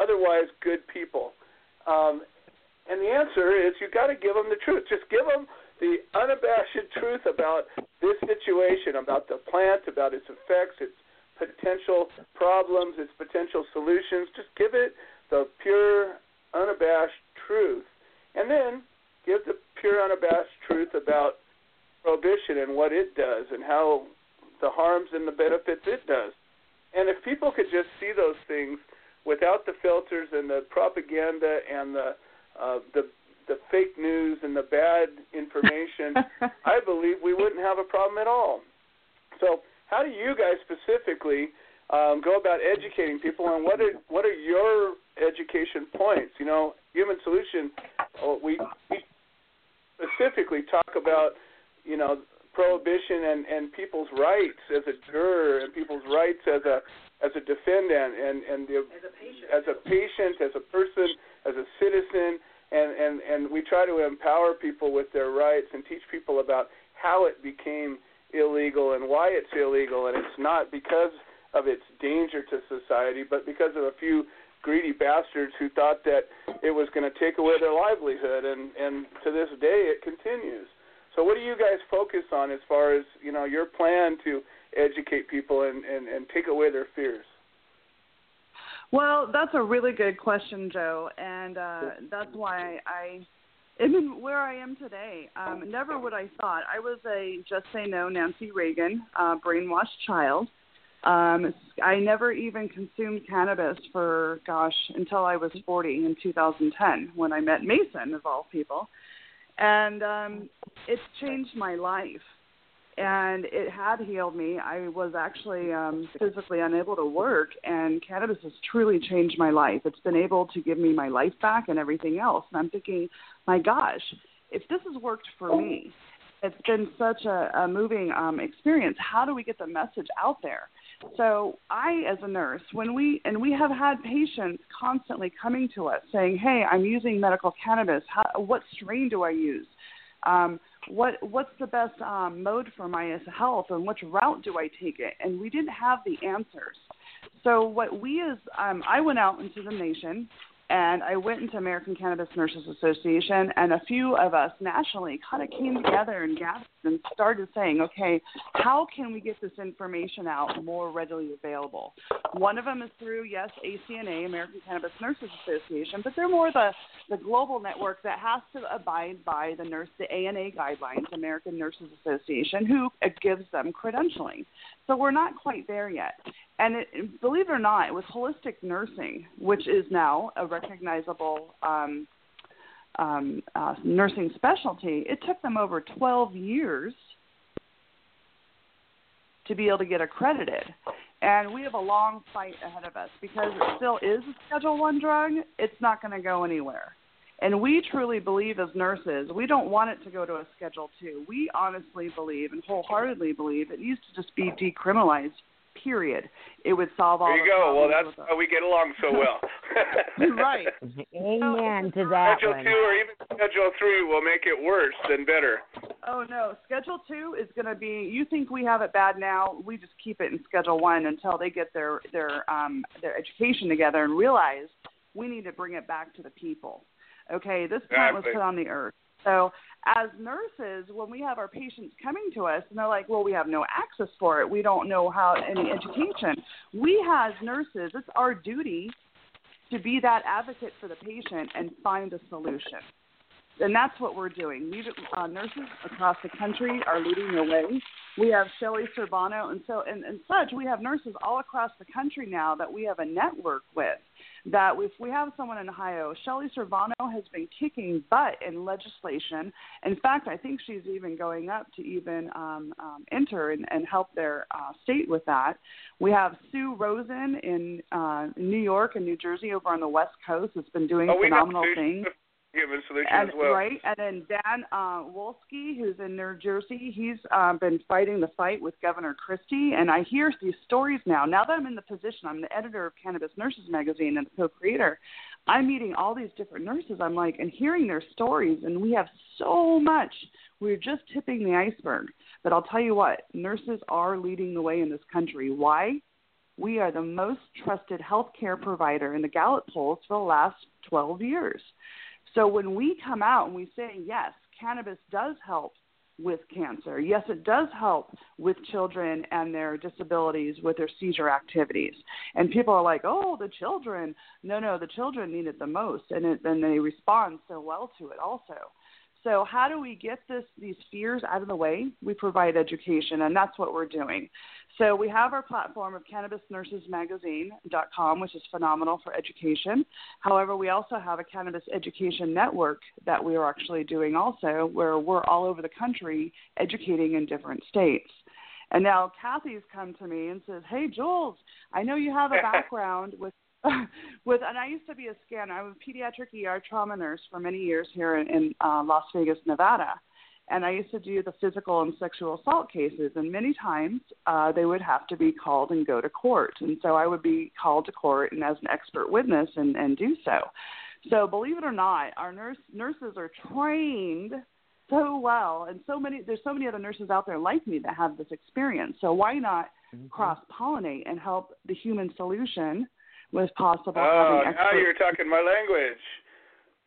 otherwise good people. Um, and the answer is you got to give them the truth. Just give them the unabashed truth about this situation, about the plant, about its effects, its potential problems, its potential solutions. Just give it the pure, unabashed truth. And then give the pure, unabashed truth about prohibition and what it does and how the harms and the benefits it does. And if people could just see those things without the filters and the propaganda and the uh, the the fake news and the bad [laughs] information, I believe we wouldn't have a problem at all. So, how do you guys specifically um, go about educating people, and what are what are your education points? You know, Human Solution, oh, we, we specifically talk about you know prohibition and and people's rights as a juror and people's rights as a as a defendant and and the, as a patient as a patient as a person as a citizen and and and we try to empower people with their rights and teach people about how it became illegal and why it's illegal. And it's not because of its danger to society but because of a few greedy bastards who thought that it was going to take away their livelihood. And and to this day it continues. So what do you guys focus on as far as you know your plan to educate people and and, and take away their fears well, that's a really good question, Joe, and uh, that's why I. am where I am today, um, never would I thought I was a just say no Nancy Reagan uh, brainwashed child. Um, I never even consumed cannabis for gosh until I was 40 in 2010 when I met Mason of all people, and um, it's changed my life. And it had healed me. I was actually um, physically unable to work, and cannabis has truly changed my life. It's been able to give me my life back and everything else. And I'm thinking, my gosh, if this has worked for me, it's been such a, a moving um, experience. How do we get the message out there? So I, as a nurse, when we and we have had patients constantly coming to us saying, "Hey, I'm using medical cannabis. How, what strain do I use? Um, what what's the best um, mode for my health, and which route do I take it?" And we didn't have the answers. So what we as um, I went out into the nation and I went into American Cannabis Nurses Association, and a few of us nationally kind of came together and gathered and started saying, okay, how can we get this information out more readily available? One of them is through, yes, ACNA, American Cannabis Nurses Association, but they're more the, the global network that has to abide by the nurse, the ANA guidelines, American Nurses Association, who uh, gives them credentialing. So we're not quite there yet. And it, believe it or not, it was holistic nursing, which is now a recognizable um, um, uh, nursing specialty. It took them over 12 years to be able to get accredited. And we have a long fight ahead of us because it still is a Schedule One drug. It's not going to go anywhere. And we truly believe as nurses, we don't want it to go to a Schedule Two. We honestly believe and wholeheartedly believe it needs to just be decriminalized period. It would solve all. There you the go. Well, that's how we get along so well. You're [laughs] [laughs] right. Amen to that Schedule one. two or even Schedule three will make it worse than better. Oh no, Schedule Two is going to be. You think we have it bad now? We just keep it in Schedule One until they get their their um, their education together and realize we need to bring it back to the people. Okay, this plant was put on the earth. So as nurses, when we have our patients coming to us and they're like, "Well, we have no access for it. We don't know how any education." We as nurses, it's our duty to be that advocate for the patient and find a solution. And that's what we're doing. We, uh, nurses across the country are leading the way. We have Shelley Cervano, and so and, and such. We have nurses all across the country now that we have a network with. That if we have someone in Ohio, Shelley Cervano has been kicking butt in legislation. In fact, I think she's even going up to even um, um, enter and, and help their uh, state with that. We have Sue Rosen in uh, New York and New Jersey over on the West Coast that's been doing oh, phenomenal things. Give a solution And, as well. Right, and then Dan uh, Wolski, who's in New Jersey, he's um, been fighting the fight with Governor Christie. And I hear these stories now. Now that I'm in the position, I'm the editor of Cannabis Nurses Magazine and the co-creator. I'm meeting all these different nurses. I'm like, and hearing their stories, and we have so much. We're just tipping the iceberg. But I'll tell you what, nurses are leading the way in this country. Why? We are the most trusted healthcare provider in the Gallup polls for the last 12 years. So when we come out and we say, yes, cannabis does help with cancer, yes, it does help with children and their disabilities with their seizure activities. And people are like, oh, the children. No, no, the children need it the most, and, it, and they respond so well to it also. So how do we get this these fears out of the way? We provide education, and that's what we're doing. So we have our platform of cannabisnursesmagazine.com, which is phenomenal for education. However, we also have a cannabis education network that we are actually doing also, where we're all over the country educating in different states. And now Kathy's come to me and says, "Hey, Jules, I know you have a [laughs] background with [laughs] with and I used to be a scanner. I was a pediatric ER trauma nurse for many years here in, in uh, Las Vegas, Nevada, and I used to do the physical and sexual assault cases. And many times uh, they would have to be called and go to court, and so I would be called to court and as an expert witness and, and do so. So believe it or not, our nurse nurses are trained so well, and so many there's so many other nurses out there like me that have this experience. So why not cross pollinate and help the human solution with possible Oh, now expert- you're talking my language.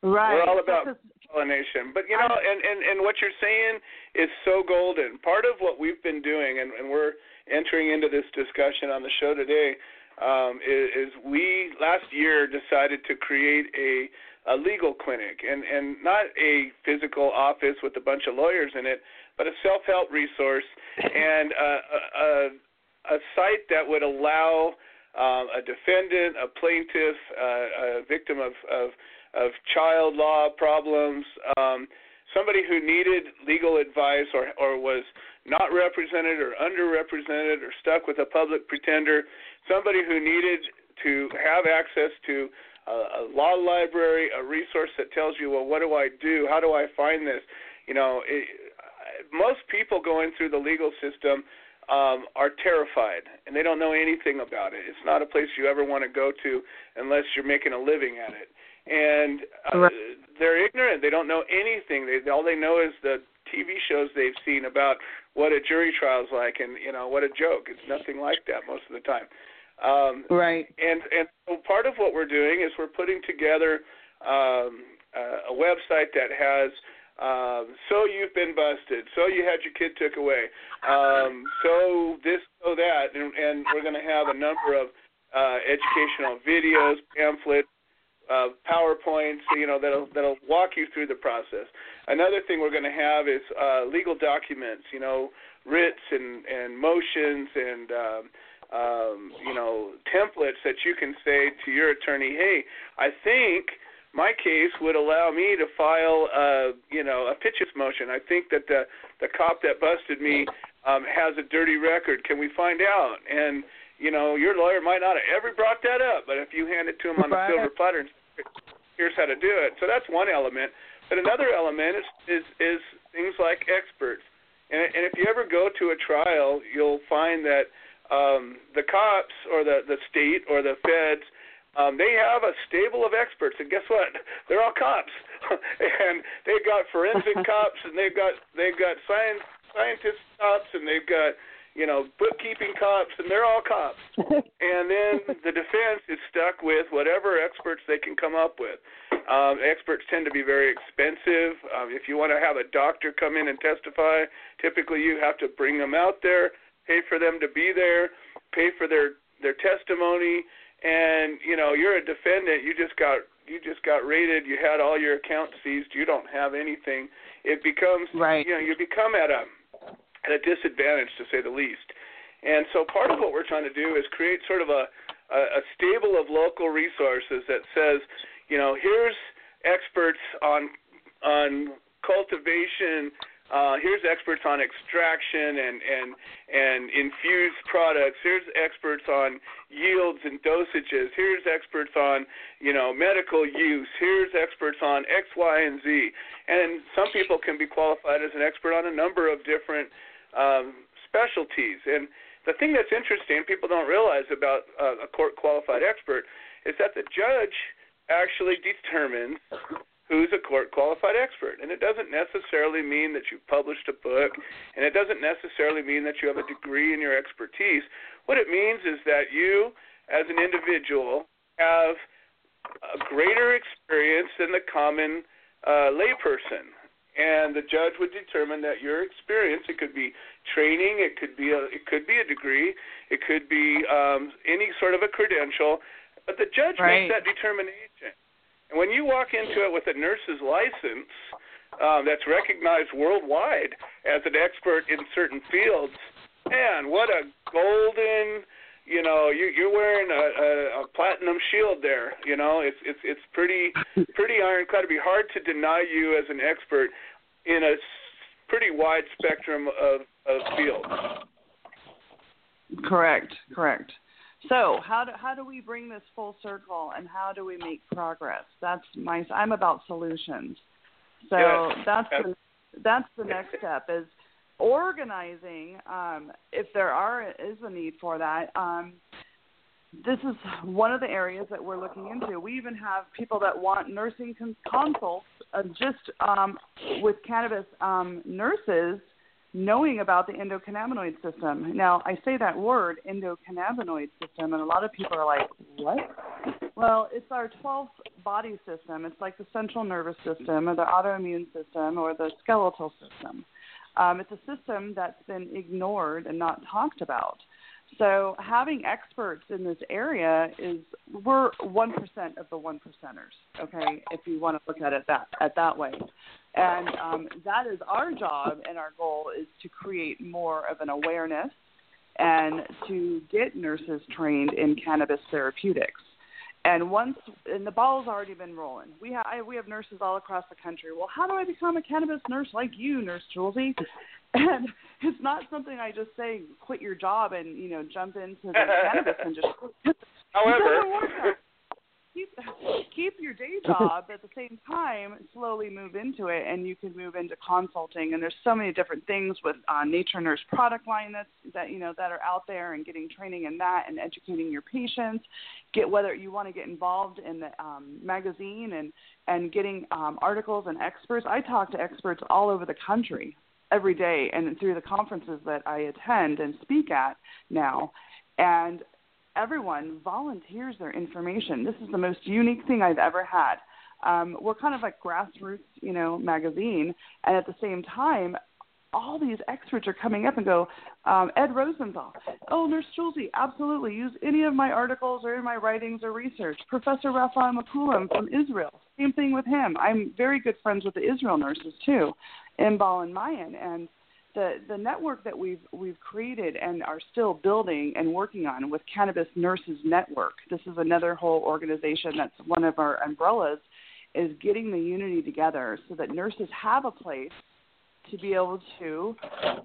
right. We're all about Because- pollination. But you know, and, and and what you're saying is so golden. Part of what we've been doing, and, and we're entering into this discussion on the show today, um, is, is we last year decided to create a a legal clinic and and not a physical office with a bunch of lawyers in it, but a self-help resource [laughs] and a, a, a site that would allow um, a defendant, a plaintiff, uh, a victim of, of of child law problems, um, somebody who needed legal advice or or was not represented or underrepresented or stuck with a public pretender, somebody who needed to have access to a, a law library, a resource that tells you, well, what do I do? How do I find this? You know, it, most people going through the legal system um, are terrified and they don't know anything about it. It's not a place you ever want to go to unless you're making a living at it. And uh, they're ignorant. They don't know anything. They all they know is the TV shows they've seen about what a jury trial is like, and you know what a joke. It's nothing like that most of the time. Um, right. And and so part of what we're doing is we're putting together um, uh, a website that has um, so you've been busted, so you had your kid took away, um, so this, so that, and, and we're going to have a number of uh, educational videos, pamphlets, uh, PowerPoints, you know, that'll that'll walk you through the process. Another thing we're going to have is uh, legal documents, you know, writs and and motions and um, um, you know, templates that you can say to your attorney, "Hey, I think my case would allow me to file, a, you know, a Pitchess motion. I think that the the cop that busted me um, has a dirty record. Can we find out?" And you know, your lawyer might not have ever brought that up, but if you hand it to him on a silver platter, and here's how to do it. So that's one element. But another element is is, is things like experts. And, and if you ever go to a trial, you'll find that um, the cops or the the state or the feds um, they have a stable of experts, and guess what? [laughs] They're all cops, [laughs] and they've got forensic [laughs] cops, and they've got they've got science scientist cops, and they've got you know bookkeeping cops, and they're all cops. and then the defense is stuck with whatever experts they can come up with. Um, experts tend to be very expensive. Um, if you want to have a doctor come in and testify, typically you have to bring them out there pay for them to be there, pay for their their testimony, and you know you're a defendant. You just got you just got raided. You had all your accounts seized. You don't have anything. It becomes right. you know you become at a at a disadvantage to say the least. And so part of what we're trying to do is create sort of a a, a stable of local resources that says, you know, here's experts on on cultivation uh, here's experts on extraction and and and infused products. Here's experts on yields and dosages. Here's experts on you know medical use. Here's experts on X, Y, and Z. And some people can be qualified as an expert on a number of different um, specialties. And the thing that's interesting, people don't realize about uh, a court qualified expert, is that the judge actually determines who's a court qualified expert. And it doesn't necessarily mean that you've published a book, and it doesn't necessarily mean that you have a degree in your expertise. What it means is that you, as an individual, have a greater experience than the common uh, layperson. And the judge would determine that your experience, it could be training, it could be a, it could be a degree, it could be um, any sort of a credential, but the judge right. makes that determination. And when you walk into it with a nurse's license um, that's recognized worldwide as an expert in certain fields, man, what a golden, you know, you, you're wearing a, a, a platinum shield there. You know, it's it's it's pretty pretty ironclad. It'd be hard to deny you as an expert in a pretty wide spectrum of of fields. Correct, correct. So how do how do we bring this full circle, and how do we make progress? That's my I'm about solutions. So that's the that's the next step is organizing. Um, if there are is a need for that. Um, this is one of the areas that we're looking into. We even have people that want nursing consults uh, just um, with cannabis um, nurses knowing about the endocannabinoid system. Now, I say that word, endocannabinoid system, and a lot of people are like, what? Well, it's our 12th body system. It's like the central nervous system or the autoimmune system or the skeletal system. Um, it's a system that's been ignored and not talked about. So having experts in this area is we're one percent of the one percenters. Okay, if you want to look at it that at that way, and um, that is our job and our goal is to create more of an awareness and to get nurses trained in cannabis therapeutics. And once, and the ball's already been rolling. We have we have nurses all across the country. Well, how do I become a cannabis nurse like you, Nurse Julesy? [laughs] And it's not something I just say, quit your job and you know jump into the cannabis [laughs] industry. However, keep [laughs] keep your day job but at the same time slowly move into it and you can move into consulting. And there's so many different things with uh, nature nurse product line that's that you know that are out there and getting training in that and educating your patients. Get whether you want to get involved in the um, magazine and and getting um, articles and experts. I talk to experts all over the country every day and through the conferences that i attend and speak at now. And everyone volunteers their information. This is the most unique thing I've ever had. Um, we're kind of like grassroots, you know, magazine, and at the same time, all these experts are coming up and go, um, Ed Rosenthal, oh, Nurse Julesy, absolutely, use any of my articles or in my writings or research. Professor Raphael Mechoulam from Israel, same thing with him. I'm very good friends with the Israel nurses too, Imbal and Mayan, and the the network that we've we've created and are still building and working on with Cannabis Nurses Network. This is another whole organization that's one of our umbrellas is getting the unity together so that nurses have a place to be able to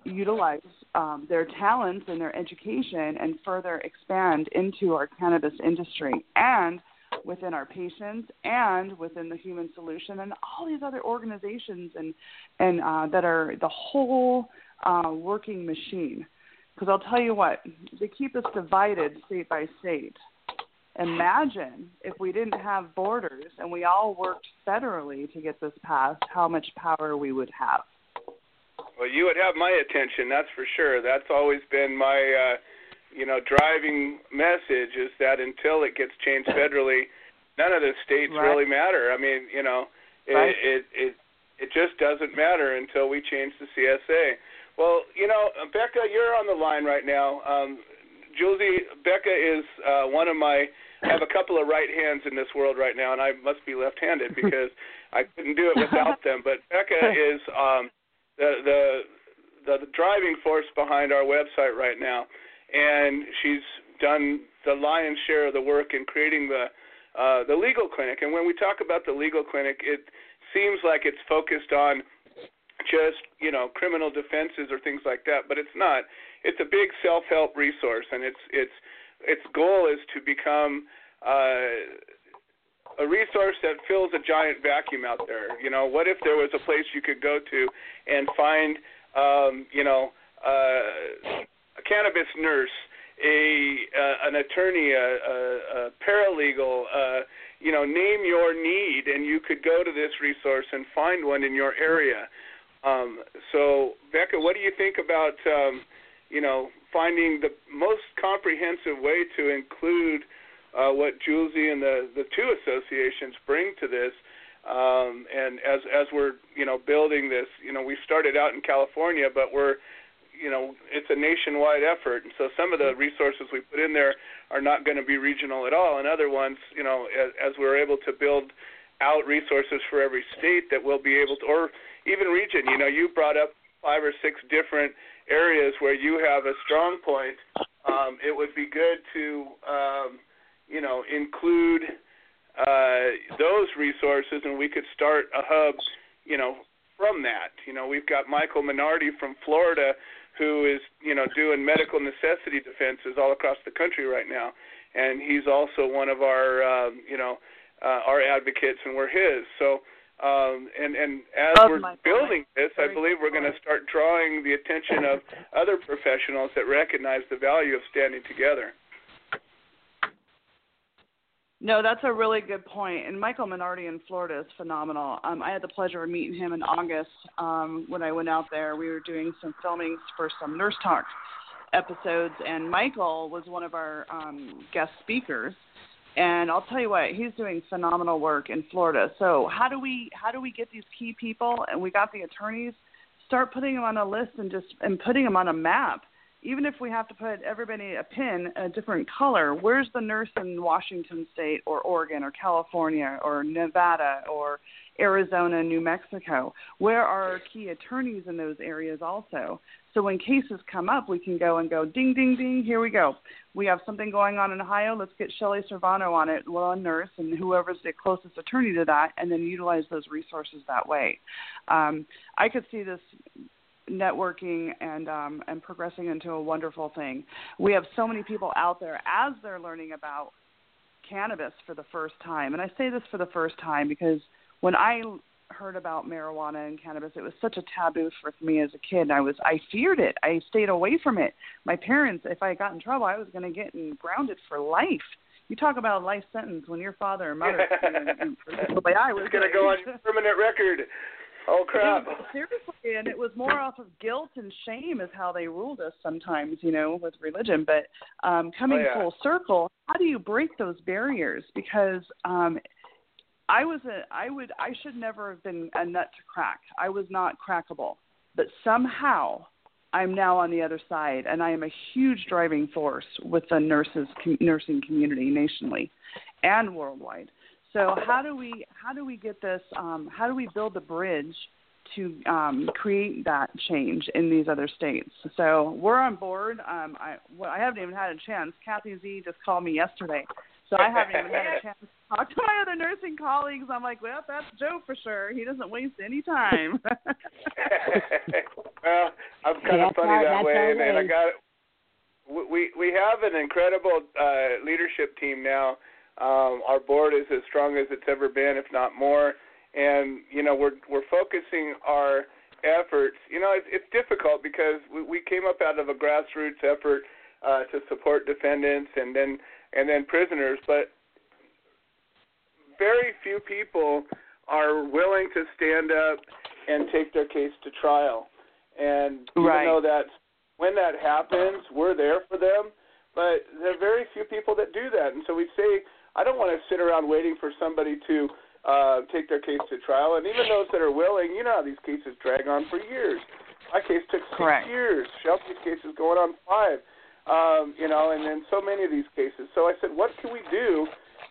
utilize um, their talents and their education and further expand into our cannabis industry and within our patients and within the Human Solution and all these other organizations and and uh, that are the whole uh, working machine. Because I'll tell you what, they keep us divided state by state. Imagine if we didn't have borders and we all worked federally to get this passed, how much power we would have. Well, you would have my attention, that's for sure. That's always been my uh, you know, driving message is that until it gets changed [laughs] federally, none of the states right. really matter. I mean, you know, it, right. it it it just doesn't matter until we change the CSA. Well, you know, Becca, you're on the line right now. Um, Julesy, Becca is uh, one of my. I have a couple of right hands in this world right now, and I must be left-handed [laughs] because I couldn't do it without them. But Becca [laughs] is um, the the the driving force behind our website right now and she's done the lion's share of the work in creating the uh, the legal clinic. And when we talk about the legal clinic, it seems like it's focused on just you know criminal defenses or things like that, but it's not. It's a big self-help resource, and its its its goal is to become uh, a resource that fills a giant vacuum out there. You know, what if there was a place you could go to and find um, you know uh, a cannabis nurse, a uh, an attorney, a, a, a paralegal, uh, you know, name your need, and you could go to this resource and find one in your area. Um, so, Becca, what do you think about, um, you know, finding the most comprehensive way to include uh, what Julesy and the the two associations bring to this? Um, and as as we're you know building this, you know, we started out in California, but we're you know it's a nationwide effort, and so some of the resources we put in there are not going to be regional at all, and other ones, you know, as, as we're able to build out resources for every state that we'll be able to, or even region. You know, you brought up five or six different areas where you have a strong point. Um, it would be good to, um, you know, include uh, those resources, and we could start a hub, you know, from that. You know, we've got Michael Minardi from Florida who is you know doing medical necessity defenses all across the country right now, and he's also one of our um, you know uh, our advocates, and we're his. So. Um, and and as Love we're building this, I believe we're going to start drawing the attention of other professionals that recognize the value of standing together. No, that's a really good point. And Michael Minardi in Florida is phenomenal. Um, I had the pleasure of meeting him in August um, when I went out there. We were doing some filming for some Nurse Talk episodes, and Michael was one of our um, guest speakers. And I'll tell you what, he's doing phenomenal work in Florida. So how do we how do we get these key people? And we got the attorneys. Start putting them on a list and just and putting them on a map even if we have to put everybody a pin a different color, where's the nurse in Washington State or Oregon or California or Nevada or Arizona, New Mexico? Where are our key attorneys in those areas also? So when cases come up, we can go and go ding, ding, ding. Here we go. We have something going on in Ohio. Let's get Shelley Servano on it, a nurse, and whoever's the closest attorney to that, and then utilize those resources that way. Um, I could see this networking and um, and progressing into a wonderful thing. We have so many people out there as they're learning about cannabis for the first time, and I say this for the first time because when I heard about marijuana and cannabis, it was such a taboo for me as a kid. I was I feared it. I stayed away from it. My parents, if I got in trouble, I was going to get grounded for life. You talk about a life sentence when your father and mother. [laughs] the way I was going to go on permanent record. Oh crap! seriously, and it was more off of guilt and shame is how they ruled us sometimes, you know, with religion. But um, coming oh, yeah. full circle, how do you break those barriers? Because um, I was a I would I should never have been a nut to crack. I was not crackable, but somehow I'm now on the other side, and I am a huge driving force with the nurses nursing community nationally and worldwide. So how do we how do we get this? Um, how do we build the bridge to um, create that change in these other states? So we're on board. Um, I well, I haven't even had a chance. Kathy Z just called me yesterday, so I haven't even had a [laughs] chance to talk to my other nursing colleagues. I'm like, well, that's Joe for sure. He doesn't waste any time. [laughs] well, I'm kind of funny that way, and, and I got we we have an incredible uh, leadership team now. Um, our board is as strong as it's ever been, if not more. And you know, we're we're focusing our efforts. You know, it's, it's difficult because we, we came up out of a grassroots effort uh, to support defendants and then and then prisoners, but very few people are willing to stand up and take their case to trial. And even right. though that when that happens, we're there for them. But there are very few people that do that, and so we say, I don't want to sit around waiting for somebody to uh, take their case to trial. And even those that are willing, you know how these cases drag on for years. My case took six Correct. years. Shelby's case is going on five um, you know, and then so many of these cases. So I said, what can we do,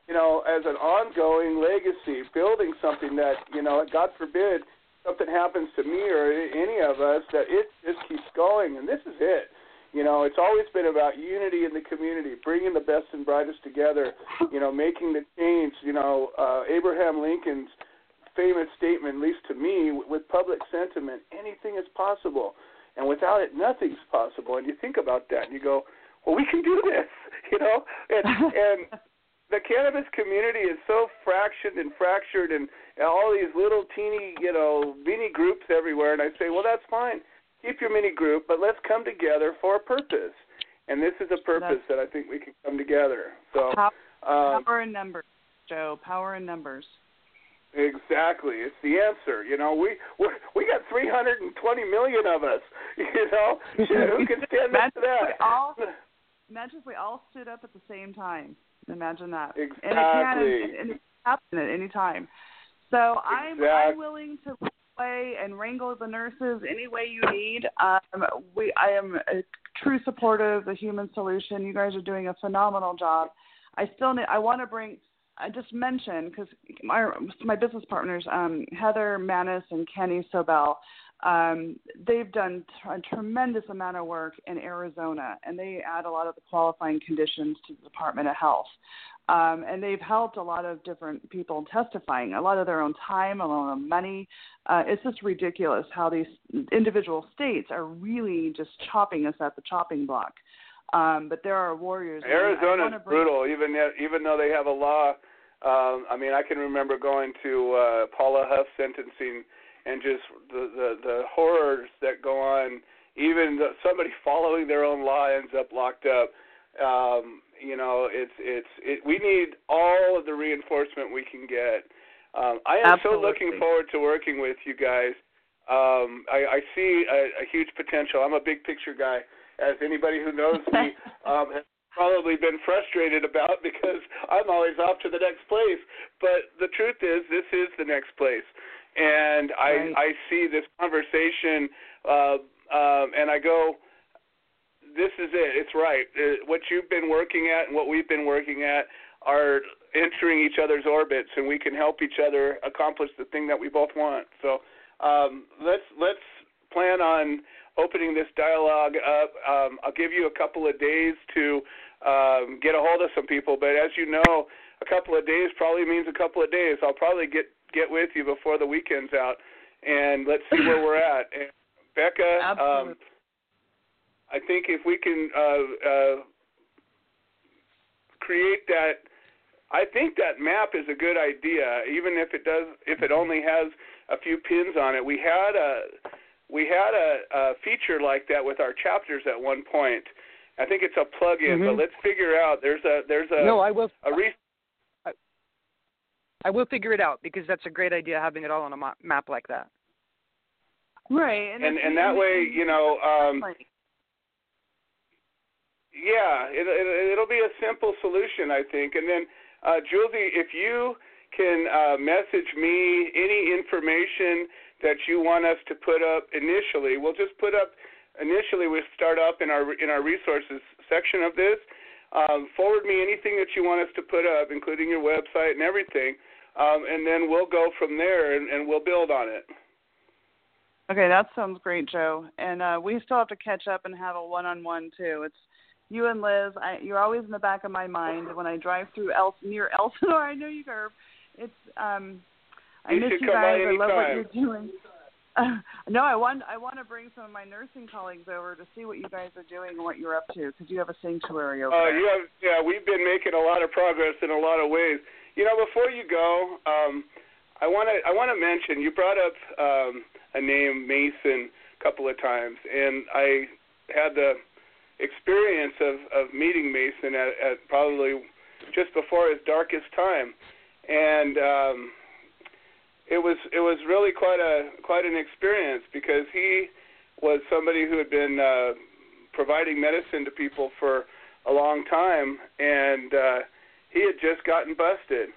you know, as an ongoing legacy, building something that, you know, God forbid something happens to me or any of us, that it just keeps going. And this is it. You know, it's always been about unity in the community, bringing the best and brightest together, you know, making the change. You know, uh, Abraham Lincoln's famous statement, at least to me, with public sentiment, anything is possible and without it, nothing's possible. And you think about that, and you go, well, we can do this, [laughs] you know. And [laughs] and the cannabis community is so fractured and fractured, and, and all these little teeny, you know, mini groups everywhere. And I say, well, that's fine. Keep your mini group, but let's come together for a purpose. And this is a purpose that's, that I think we can come together. So power, um, power in numbers, Joe. Power in numbers. Exactly, it's the answer. You know, we we we got 320 million of us. [laughs] You know, who [laughs] can stand up to that? All, [laughs] imagine if we all stood up at the same time. Imagine that. Exactly. And it can, and, and it can happen at any time. So exactly. I'm I'm willing to play and wrangle the nurses any way you need. Um, we I am a true supporter of the human solution. You guys are doing a phenomenal job. I still need. I want to bring I just mentioned because my my business partners, um, Heather Manus and Kenny Sobel, um, they've done a tremendous amount of work in Arizona, and they add a lot of the qualifying conditions to the Department of Health. Um, and they've helped a lot of different people testifying, a lot of their own time, a lot of money. Uh, it's just ridiculous how these individual states are really just chopping us at the chopping block. Um, but there are warriors. Arizona is brutal, even even though they have a law um, I mean, I can remember going to uh, Paula Huff sentencing and just the, the the horrors that go on. Even the, somebody following their own law ends up locked up. Um, you know, it's it's it, we need all of the reinforcement we can get. Um, I am Absolutely. so looking forward to working with you guys. Um, I, I see a, a huge potential. I'm a big picture guy, as anybody who knows me [laughs] um, has probably been frustrated about [laughs] because I'm always off to the next place. But the truth is, this is the next place, and I right. I see this conversation, uh, um, and I go. This is it. It's right. Uh, what you've been working at and what we've been working at are entering each other's orbits, and we can help each other accomplish the thing that we both want. So um, let's let's plan on opening this dialogue up. Um, I'll give you a couple of days to um, get a hold of some people, but as you know, a couple of days probably means a couple of days. I'll probably get get with you before the weekend's out, and let's see where we're at. And Becca, um, I think if we can uh, uh, create that, I think that map is a good idea, even if it does, if it only has a few pins on it. We had a we had a, a feature like that with our chapters at one point. I think it's a plug-in, mm-hmm. but let's figure out. There's a there's a no. I will. A re- I, I will figure it out because that's a great idea having it all on a map like that. Right, and and, and that way, you know, um, yeah, it, it, it'll be a simple solution, I think. And then, uh, Julie, if you can uh, message me any information that you want us to put up initially. We'll just put up initially. We start up in our in our resources section of this. Um, forward me anything that you want us to put up, including your website and everything, um, and then we'll go from there and, and we'll build on it. Okay, that sounds great, Joe. And uh, we still have to catch up and have a one-on-one too. It's you and Liz. I, you're always in the back of my mind when I drive through El, near [laughs] Elsinore. I know you, Gerb. It's um, I you miss you guys. I love what you're doing. Uh, [laughs] no, I want I want to bring some of my nursing colleagues over to see what you guys are doing and what you're up to because you have a sanctuary over uh, there. You have, yeah, we've been making a lot of progress in a lot of ways. You know, before you go, um, I want to I want to mention you brought up um, a name Mason a couple of times, and I had the experience of of meeting Mason at, at probably just before his darkest time, and um, it was it was really quite a quite an experience because he was somebody who had been uh, providing medicine to people for a long time, and uh, he had just gotten busted,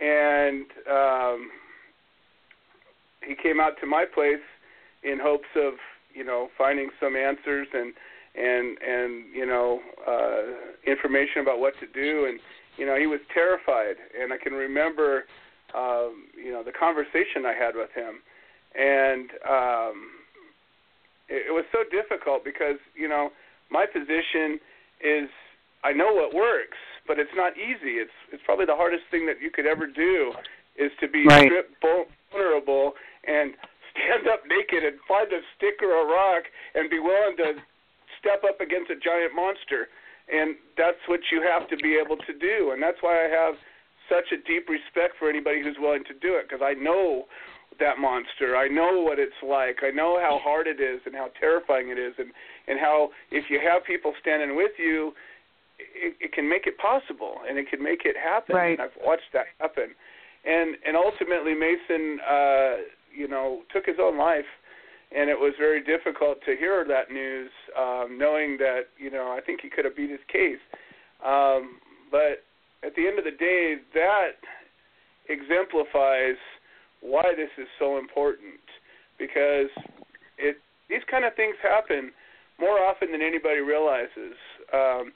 and um, he came out to my place in hopes of you know finding some answers and and and you know uh, information about what to do. And you know he was terrified. And I can remember um, you know the conversation I had with him. And um, it, it was so difficult because you know my position is I know what works but it's not easy. It's it's probably the hardest thing that you could ever do is to be right. stripped vulnerable and [laughs] stand up naked and find a stick or a rock and be willing to step up against a giant monster. And that's what you have to be able to do. And that's why I have such a deep respect for anybody who's willing to do it because I know that monster. I know what it's like. I know how hard it is and how terrifying it is and and how if you have people standing with you it, it can make it possible and it can make it happen. Right. And I've watched that happen. And and ultimately Mason uh you know, took his own life, and it was very difficult to hear that news, um, knowing that you know I think he could have beat his case. Um, but at the end of the day, that exemplifies why this is so important because it these kind of things happen more often than anybody realizes. Um,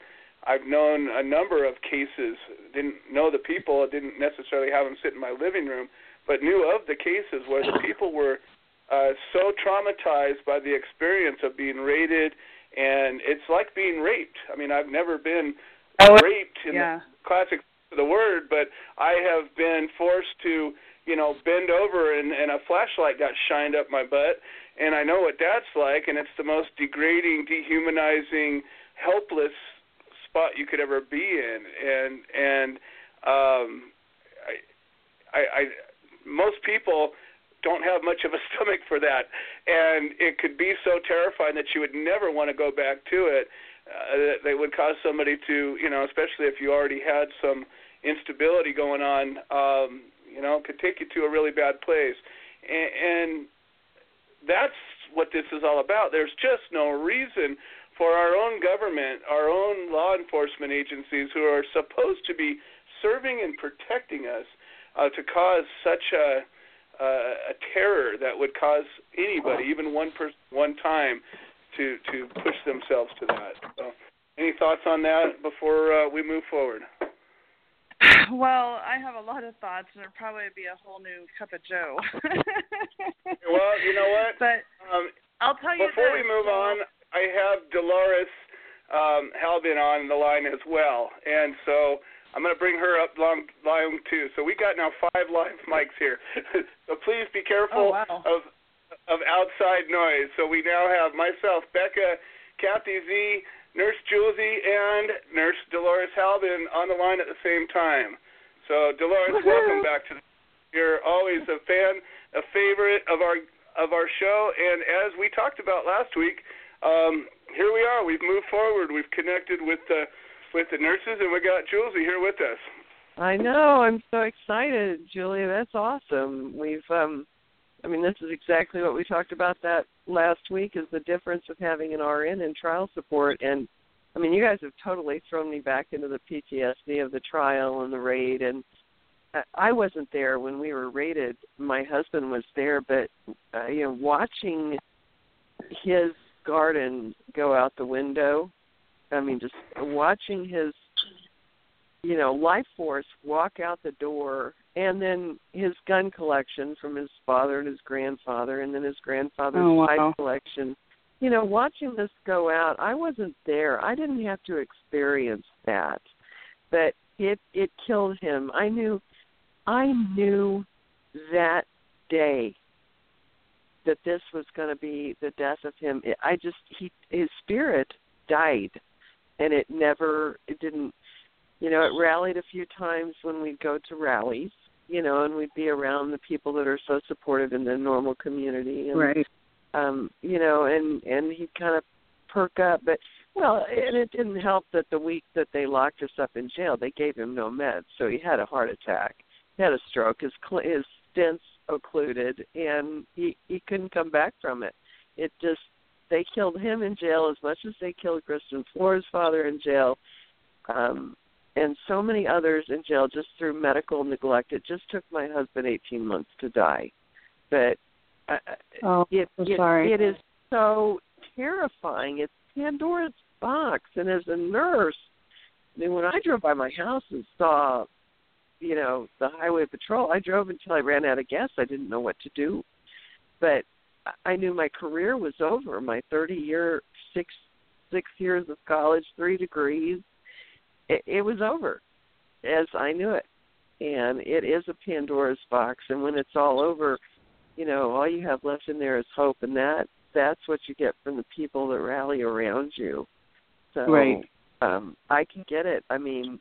I've known a number of cases, didn't know the people, didn't necessarily have them sit in my living room, but knew of the cases where the people were uh, so traumatized by the experience of being raided, and it's like being raped. I mean, I've never been oh, raped in yeah. the classic of the word, but I have been forced to, you know, bend over and, and a flashlight got shined up my butt, and I know what that's like, and it's the most degrading, dehumanizing, helpless spot you could ever be in, and and um, I, I, I most people don't have much of a [laughs] stomach for that, and it could be so terrifying that you would never want to go back to it. Uh, that they would cause somebody to, you know, especially if you already had some instability going on, um, you know, could take you to a really bad place, and, and that's what this is all about. There's just no reason for our own government, our own law enforcement agencies who are supposed to be serving and protecting us uh, to cause such a, uh, a terror that would cause anybody, even one person, one time, to to push themselves to that. So, any thoughts on that before uh, we move forward? [sighs] Well, I have a lot of thoughts, and it'd probably be a whole new cup of Joe. [laughs] well, you know what? [laughs] But um, I'll tell you before this, we move so- on, I have Dolores um, Halbin on the line as well, and so I'm going to bring her up long line too. So we got now five live mics here. [laughs] so please be careful Oh, wow. of of outside noise. So we now have myself, Becca, Kathy Z, Nurse Julesy, and Nurse Dolores Halbin on the line at the same time. So Dolores, welcome back to. The, you're always a fan, a favorite of our of our show, and as we talked about last week, um, here we are. We've moved forward. We've connected with the with the nurses, and we got Julie here with us. I know. I'm so excited, Julia. That's awesome. We've um I mean this is exactly what we talked about that last week is the difference of having an RN in trial support and I mean you guys have totally thrown me back into the PTSD of the trial and the raid and I- I wasn't there when we were raided. My husband was there, but uh, you know, watching his garden go out the window, I mean, just watching his you know, life force walk out the door and then his gun collection from his father and his grandfather and then his grandfather's Oh, wow. pipe collection. You know, watching this go out, I wasn't there. I didn't have to experience that. But it it killed him. I knew I knew that day that this was going to be the death of him. I just he his spirit died and it never it didn't you know, it rallied a few times when we'd go to rallies, you know, and we'd be around the people that are so supportive in the normal community and right. um, you know, and and he'd kind of perk up, but well, and it didn't help that the week that they locked us up in jail, they gave him no meds, so he had a heart attack, he had a stroke, his his stents occluded, and he he couldn't come back from it. It just they killed him in jail as much as they killed Kristen Floor's father in jail, um, and so many others in jail just through medical neglect. It just took my husband 18 months to die, but uh, Oh, it, so it it is so terrifying. It's Pandora's box, and as a nurse, I mean, when I drove by my house and saw, you know, the highway patrol, I drove until I ran out of gas. I didn't know what to do, but I- knew my career was over. My 30 year, six six years of college, three degrees, it, it was over, as I knew it. And it is a Pandora's box, and when it's all over, you know, all you have left in there is hope, and that that's what you get from the people that rally around you. So Right. um I can get it. I mean,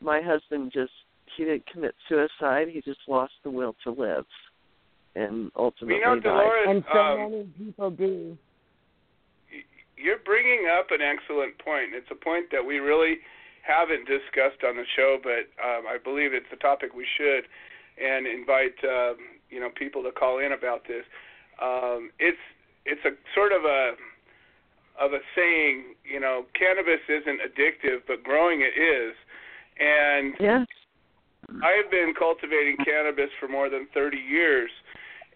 my husband just he didn't commit suicide, he just lost the will to live and ultimately You know, died. Dolores, And so um, many people do. you're bringing up an excellent point. It's a point that we really haven't discussed on the show, but um, I believe it's a topic we should and invite um, you know people to call in about this. Um, it's it's a sort of a of a saying, you know, cannabis isn't addictive, but growing it is. And Yeah. I've been cultivating cannabis for more than 30 years,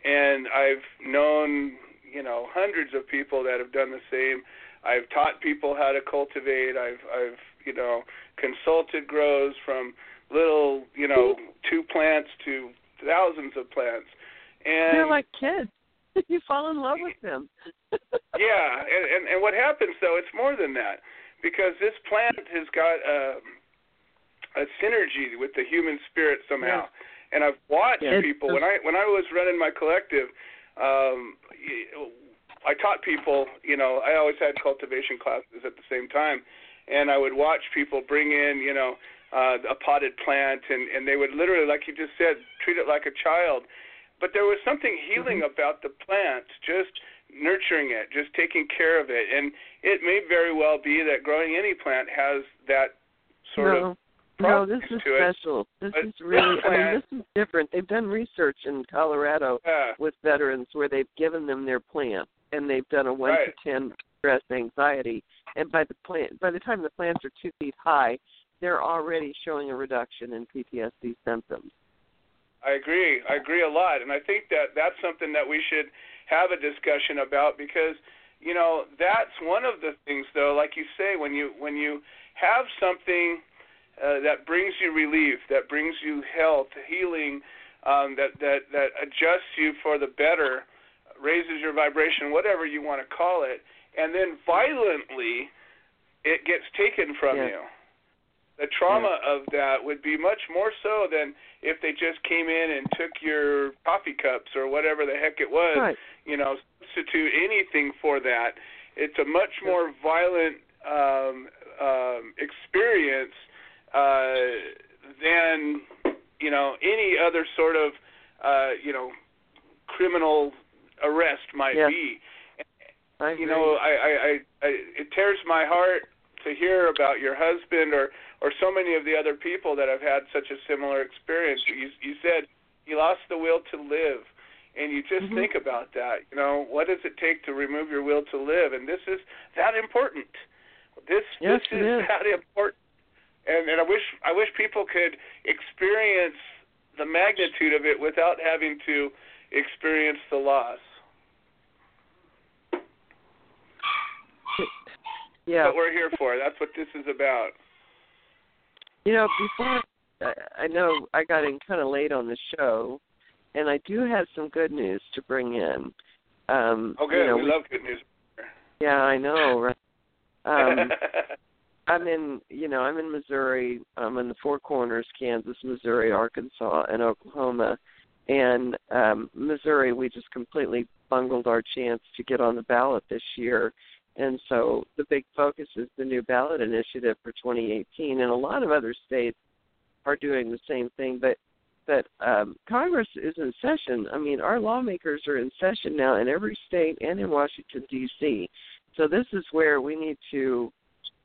and I've known, you know, hundreds of people that have done the same. I've taught people how to cultivate. I've, I've, you know, consulted grows from little, you know, two plants to thousands of plants. And They're like kids. [laughs] you fall in love with them. [laughs] yeah, and, and and what happens though? It's more than that because this plant has got a a synergy with the human spirit somehow. And I've watched Yeah. people when I when I was running my collective. Um, I taught people. You know, I always had cultivation classes at the same time, and I would watch people bring in, you know, uh, a potted plant, and and they would literally, like you just said, treat it like a child. But there was something healing about the plant, just nurturing it, just taking care of it, and it may very well be that growing any plant has that sort no. of No, this [laughs] is to it. special. This But is really. I mean, this [laughs] is different. They've done research in Colorado Yeah. with veterans where they've given them their plant and they've done a one Right. to ten stress anxiety, and by the plant, by the time the plants are two feet high, they're already showing a reduction in PTSD symptoms. I agree. I agree a lot, and I think that that's something that we should have a discussion about because you know, that's one of the things, though. Like you say, when you when you have something uh, that brings you relief, that brings you health, healing, um, that that that adjusts you for the better, raises your vibration, whatever you want to call it, and then violently it gets taken from Yeah. you. The trauma of that would be much more so than if they just came in and took your coffee cups or whatever the heck it was. Right. You know, substitute anything for that. It's a much more violent um, um, experience uh, than you know any other sort of uh, you know criminal arrest might Yeah. be. I You know, I, I, I, I it tears my heart to hear about your husband or or so many of the other people that have had such a similar experience. You you said he lost the will to live, and you just Mhm. think about that. You know, what does it take to remove your will to live? And this is that important. This Yes, this is is. that important. And and I wish I wish people could experience the magnitude of it without having to experience the loss. [laughs] yeah. what we're here for. That's what this is about. You know, before I, know I got in kind of late on the show, and I do have some good news to bring in. Um, Oh, good. You know, we love good news. Yeah, I know. Right? [laughs] Um, I'm in, you know, I'm in Missouri. I'm in the Four Corners, Kansas, Missouri, Arkansas, and Oklahoma. And um, Missouri, we just completely bungled our chance to get on the ballot this year. And so the big focus is the new ballot initiative for 2018, and a lot of other states are doing the same thing. But but um, Congress is in session. I mean, our lawmakers are in session now in every state and in Washington D.C. So this is where we need to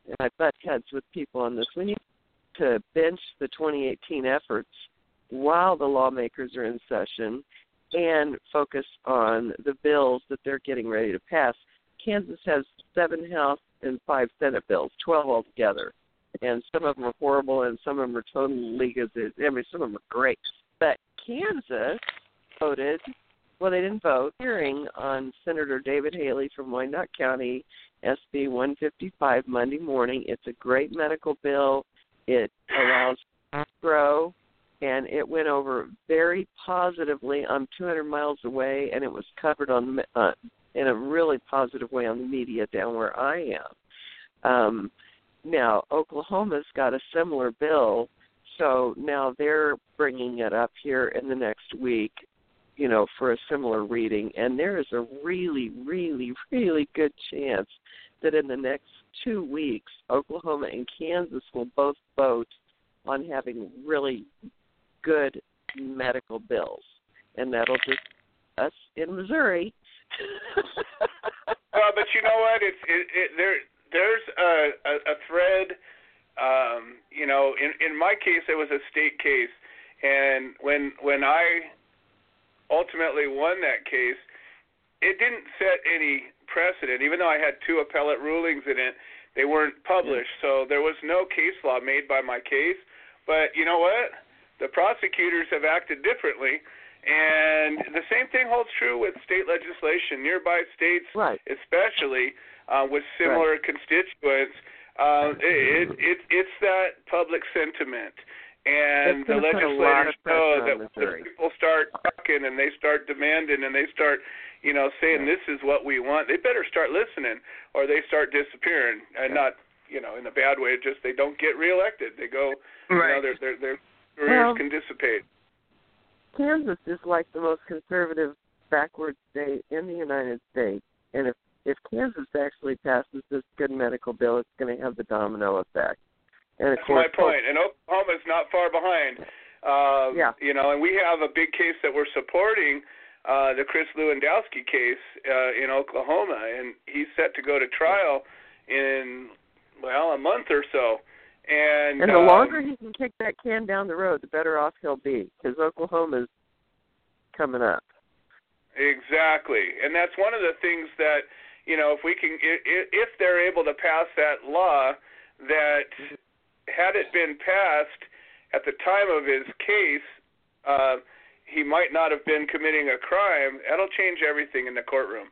and I butt heads with people on this. We need to bench the 2018 efforts while the lawmakers are in session and focus on the bills that they're getting ready to pass. Kansas has seven House and five Senate bills, 12 altogether. And some of them are horrible and some of them are totally. I mean, some of them are great. But Kansas voted, well, they didn't vote, hearing on Senator David Haley from Wyandotte County SB 155 Monday morning. It's a great medical bill. It allows grow, and it went over very positively. I'm 200 miles away, and it was covered on uh, in a really positive way on the media down where I am. Um, now Oklahoma's got a similar bill, so now they're bringing it up here in the next week you know, for a similar reading. And there is a really, really, really good chance that in the next two weeks, Oklahoma and Kansas will both vote on having really good medical bills. And that'll just us in Missouri. well, but you know what? It's it, it there. There's a, a, a thread. Um, you know, in in my case, it was a state case, and when when I ultimately won that case, it didn't set any precedent. Even though I had two appellate rulings in it, they weren't published, so there was no case law made by my case. But you know what? The prosecutors have acted differently, and the same thing holds true with state legislation. Nearby states, right. especially uh, with similar right. constituents, uh, it, it it's that public sentiment. And the legislators know that when people start talking and they start demanding and they start, you know, saying yeah. this is what we want, they better start listening or they start disappearing. And yeah. not, you know, in a bad way. Just they don't get reelected. They go, right. you know, their their their careers well, can dissipate. Kansas is like the most conservative, backward state in the United States, and if if Kansas actually passes this good medical bill, it's going to have the domino effect. And That's my point. And Oklahoma's not far behind. Uh, yeah. You know, and we have a big case that we're supporting, uh, the Chris Lewandowski case uh, in Oklahoma, and he's set to go to trial in well a month or so. And, and the um, longer he can kick that can down the road, the better off he'll be because Oklahoma's coming up. Exactly, and that's one of the things that you know if we can if they're able to pass that law that had it been passed at the time of his case, uh, he might not have been committing a crime. That'll change everything in the courtroom.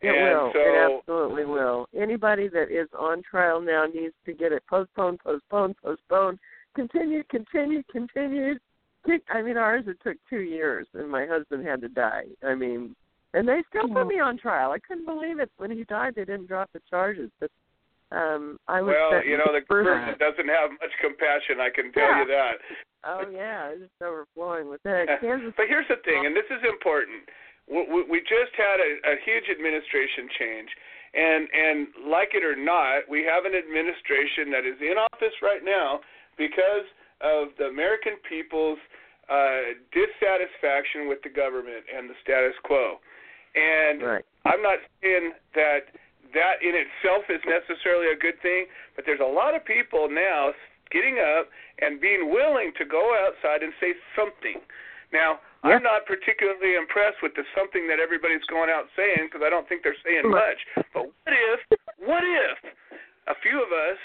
It and will. so, it absolutely will. Anybody that is on trial now needs to get it postponed, postponed, postponed, continued, continued, continued. I mean, ours it took two years, and my husband had to die. I mean, and they still put me on trial. I couldn't believe it when he died. They didn't drop the charges, but um I was. well, you know, the person doesn't have much compassion. I can tell Yeah. you that. Oh yeah, it's just overflowing with that. [laughs] Kansas. But here's the thing, and this is important. We, we, we just had a, a huge administration change, and and like it or not, we have an administration that is in office right now because of the American people's uh, dissatisfaction with the government and the status quo. And Right. I'm not saying that that in itself is necessarily a good thing, but there's a lot of people now getting up and being willing to go outside and say something. Now, Yeah. I'm not particularly impressed with the something that everybody's going out saying because I don't think they're saying much. But what if, what if a few of us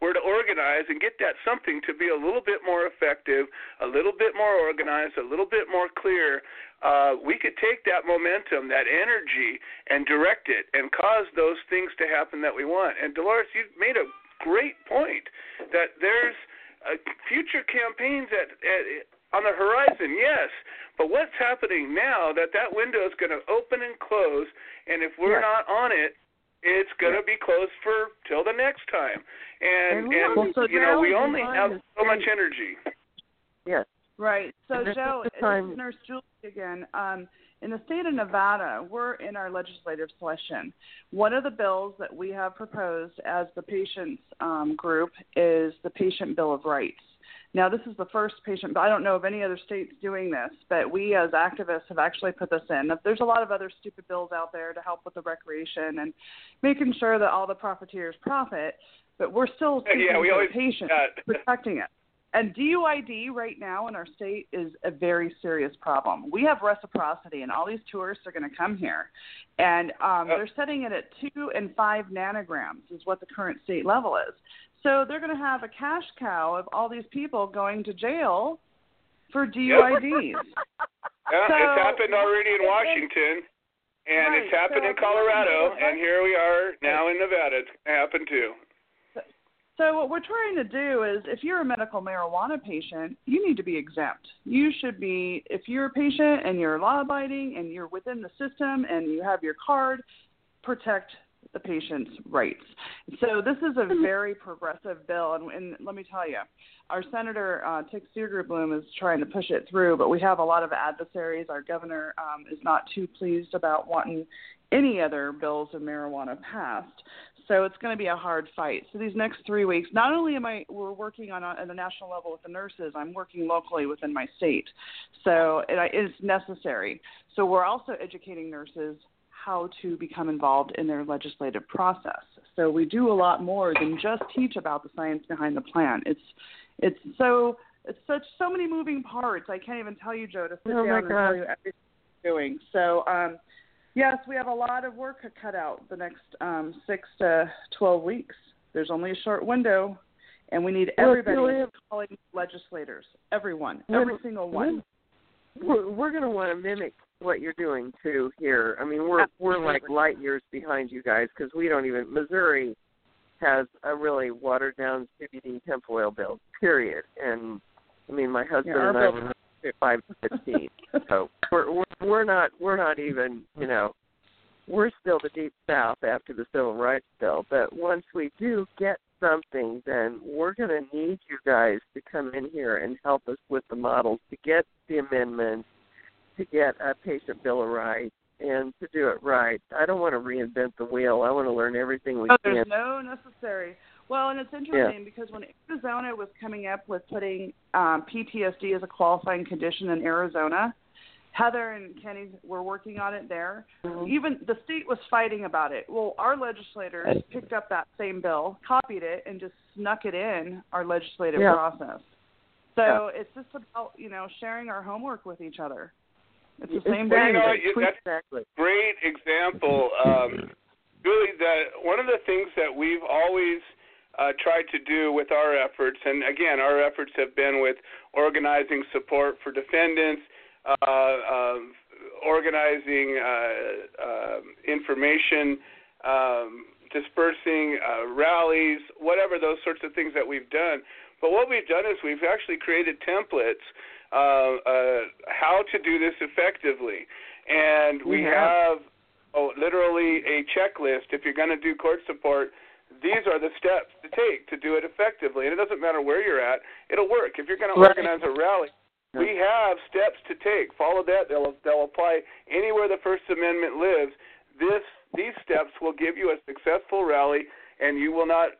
were to organize and get that something to be a little bit more effective, a little bit more organized, a little bit more clear, uh, we could take that momentum, that energy, and direct it and cause those things to happen that we want. And Dolores, you made a great point that there's uh, future campaigns at, at on the horizon, yes. But what's happening now that that window is going to open and close, and if we're Yeah. not on it, it's going to be closed for till the next time. And And we and, only- you know we only have so to much energy. Yes. Right. So, And this is Joe, the this time- is Nurse Julie again. Um, in the state of Nevada, we're in our legislative session. One of the bills that we have proposed as the patients um, group is the Patient Bill of Rights. Now, this is the first patient. but I don't know of any other states doing this, but we as activists have actually put this in. There's a lot of other stupid bills out there to help with the recreation and making sure that all the profiteers profit, but we're still Yeah, we always the patient, that. [laughs] protecting it. And DUID right now in our state is a very serious problem. We have reciprocity, and all these tourists are going to come here, and um, Yep. they're setting it at two and five nanograms is what the current state level is. So they're going to have a cash cow of all these people going to jail for DUIDs. [laughs] Yeah, So- it's happened already in Washington, and Right, it's happened so in if you have a Colorado, and here we are now in Nevada. It's going to happen too. So what we're trying to do is if you're a medical marijuana patient, you need to be exempt. You should be if you're a patient and you're law abiding and you're within the system and you have your card, protect the patient's rights. So this is a very progressive bill and, and let me tell you, our senator uh, Tick Segerblom is trying to push it through, but we have a lot of adversaries. Our governor um, is not too pleased about wanting any other bills of marijuana passed. So it's going to be a hard fight. So these next three weeks, not only am I we're working on a, at the national level with the nurses, I'm working locally within my state. So it's necessary. So we're also educating nurses how to become involved in their legislative process. So we do a lot more than just teach about the science behind the plan. It's it's so it's such so many moving parts. I can't even tell you, Joe, to sit Oh, down and tell you everything we're doing. So um, yes, we have a lot of work cut out the next um, six to twelve weeks. There's only a short window, and we need Well, everybody Julia- calling legislators, everyone, every single one. We're, we're going to want to mimic what you're doing too here. I mean, we're we're like light years behind you guys because we don't even Missouri has a really watered down CBD hemp oil bill. Period. And I mean, my husband Yeah, and I were five to fifteen, [laughs] so we're, we're we're not we're not even you know we're still the deep south after the civil rights bill. But once we do get something, then we're going to need you guys to come in here and help us with the models to get the amendments, to get a patient bill of rights, and to do it right. I don't want to reinvent the wheel. I want to learn everything we Oh, can. there's no necessary. Well, and it's interesting because when Arizona was coming up with putting um, PTSD as a qualifying condition in Arizona, Heather and Kenny were working on it there. Mhm. Even the state was fighting about it. Well, our legislators picked up that same bill, copied it, and just snuck it in our legislative Yeah. process. So it's just about you know sharing our homework with each other. It's the same Well, you know, that's exactly. great example. Um, really, that one of the things that we've always uh, tried to do with our efforts, and again, our efforts have been with organizing support for defendants, uh, um, organizing uh, um, information, um, dispersing uh, rallies, whatever those sorts of things that we've done. But what we've done is we've actually created templates uh, uh, how to do this effectively, and we have oh, literally a checklist. If you're going to do court support, these are the steps to take to do it effectively. And it doesn't matter where you're at; it'll work. If you're going to Right. organize a rally, we have steps to take. Follow that; they'll they'll apply anywhere the First Amendment lives. This these steps will give you a successful rally, and you will not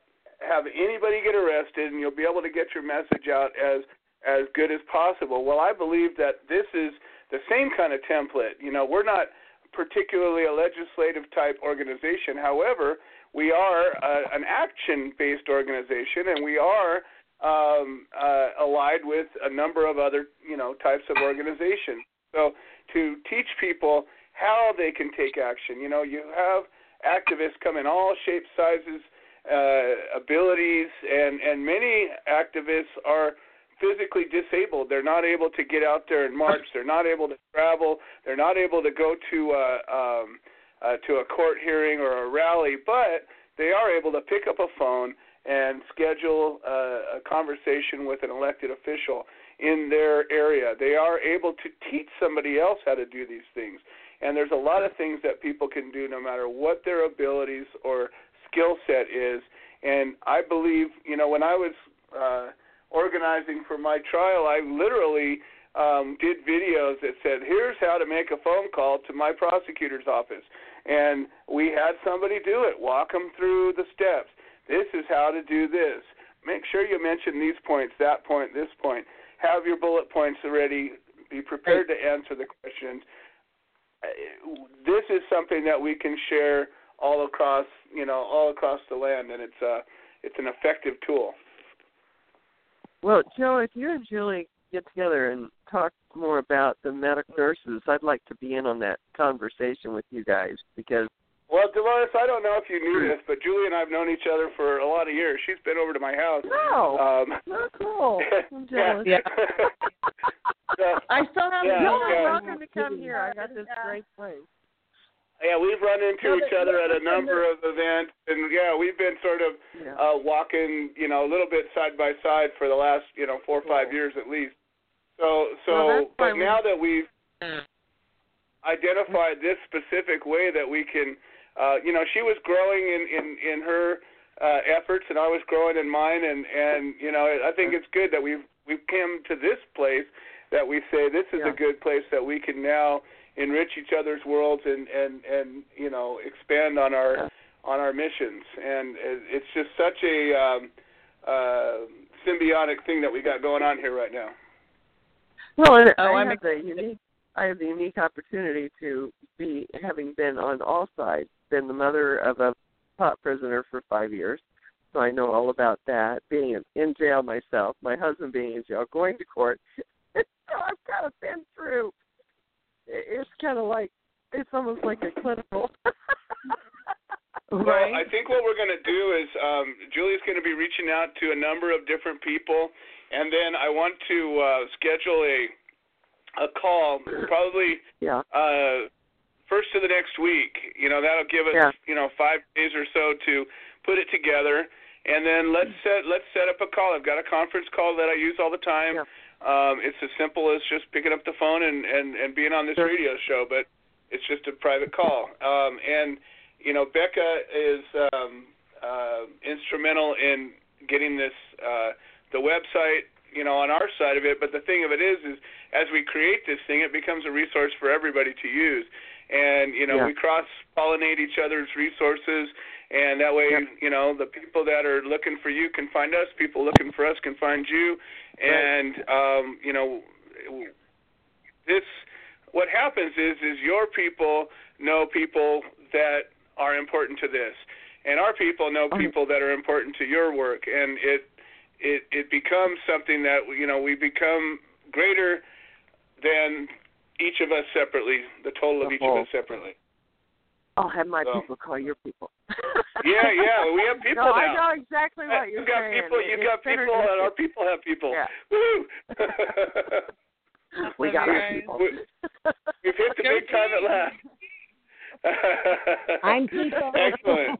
have anybody get arrested, and you'll be able to get your message out as as good as possible. Well, I believe that this is the same kind of template. You know, we're not particularly a legislative type organization. However, we are uh, an action based organization, and we are um, uh, allied with a number of other you know types of organizations. So to teach people how they can take action, you know, you have activists come in all shapes, sizes, uh, abilities, and and many activists are physically disabled. They're not able to get out there and march. They're not able to travel. They're not able to go to uh, um, uh, to a court hearing or a rally, but they are able to pick up a phone and schedule uh, a conversation with an elected official in their area. They are able to teach somebody else how to do these things. And there's a lot of things that people can do no matter what their abilities or skill set is. And I believe, you know, when I was uh, organizing for my trial, I literally um, did videos that said, "Here's how to make a phone call to my prosecutor's office," and we had somebody do it, walk them through the steps. This is how to do this. Make sure you mention these points, that point, this point. Have your bullet points ready. Be prepared to answer the questions. Uh, This is something that we can share all across, you know, all across the land, and it's uh, it's an effective tool. Well, Joe, if you and Julie get together and talk more about the medical nurses, I'd like to be in on that conversation with you guys because Well, Dolores, I don't know if you knew this, but Julie and I have known each other for a lot of years. She's been over to my house. No. Um, [laughs] oh, cool. [laughs] I'm yeah. jealous. [laughs] So, I still have Yeah, You're yeah. welcome to come here. I got this great place. Yeah, we've run into each other at a number of events, and yeah, we've been sort of Yeah. uh, walking, you know, a little bit side by side for the last, you know, four or five years at least. So, so, Well, that's why but we- now that we've identified this specific way that we can, uh, you know, she was growing in in in her uh, efforts, and I was growing in mine, and and you know, I think it's good that we've we've come to this place that we say this is Yeah. a good place that we can now enrich each other's worlds and and and you know expand on our Yeah. on our missions, and it's just such a um, uh, symbiotic thing that we got going on here right now. Well, and Oh, I I'm have the unique I have the unique opportunity to be having been on all sides, been the mother of a pot prisoner for five years. So I know all about that. Being in, in jail myself, my husband being in jail, going to court. so [laughs] I've kind of been through. It- It's kind of like it's almost like a clinical. Well, I think what we're going to do is um, Julie's going to be reaching out to a number of different people, and then I want to uh, schedule a a call probably yeah. uh, first of the next week. You know, that'll give us Yeah. you know five days or so to put it together, and then let's set let's set up a call. I've got a conference call that I use all the time. Yeah. Um, it's as simple as just picking up the phone and and and being on this Sure. radio show, but it's just a private call. Um, and you know, Becca is um, uh, instrumental in getting this uh, the website, you know, on our side of it. But the thing of it is, is as we create this thing, it becomes a resource for everybody to use. And you know, Yeah. we cross pollinate each other's resources, and that way, Yep. you know, the people that are looking for you can find us. People looking for us can find you, and um, you know, this what happens is is your people know people that are important to this. And our people know people that are important to your work. And it it it becomes something that you know we become greater than each of us separately the total of The each whole. of us separately. I'll have my So- people call your people. Yeah yeah we have [laughs] people no, now I know exactly what you're you've got saying. people It- you've it's got people and our people have people Yeah. Woo! [laughs] We got our people. We- We've hit the big time at last. I'm [laughs] people. Excellent.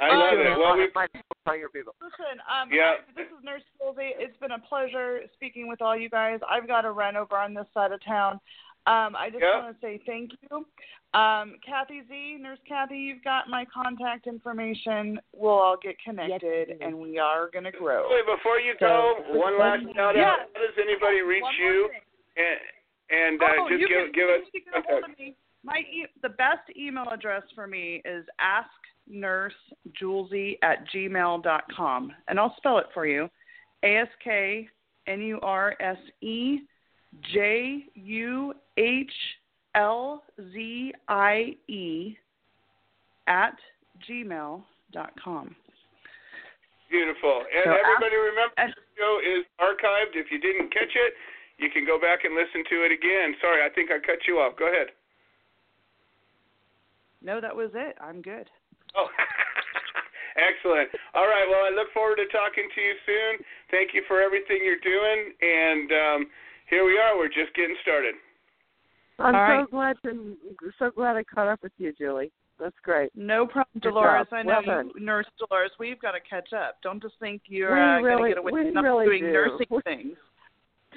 I Um, love it. Well, we my people tell your people. Listen, um, Yeah. I- this is Nurse Sylvie. It's been a pleasure speaking with all you guys. I've got a run over on this side of town. Um, I just Yeah. want to say thank you. Um, Kathy Z, Nurse Kathy, you've got my contact information. We'll all get connected, Yes, and we are going to grow. Wait, before you go, So- one last shout Yeah. out. How does anybody reach you? And and uh, oh, just you give can, give you us can get a hold contact. My e- the best email address for me is asknursejulesy at gmail dot com, and I'll spell it for you: A S K N U R S E J U H L Z I E at gmail dot com. Beautiful. And So everybody remember ask- the show is archived. If you didn't catch it, you can go back and listen to it again. Sorry, I think I cut you off. Go ahead. No, that was it. I'm good. Oh, [laughs] excellent. All right. Well, I look forward to talking to you soon. Thank you for everything you're doing. And um, here we are. We're just getting started. I'm All so right. glad to so glad I caught up with you, Julie. That's great. No problem, Good Dolores. job. I know Well you, Nurse Dolores. We've got to catch up. Don't just think you're We uh, going to get away we with really doing do. nursing We- things.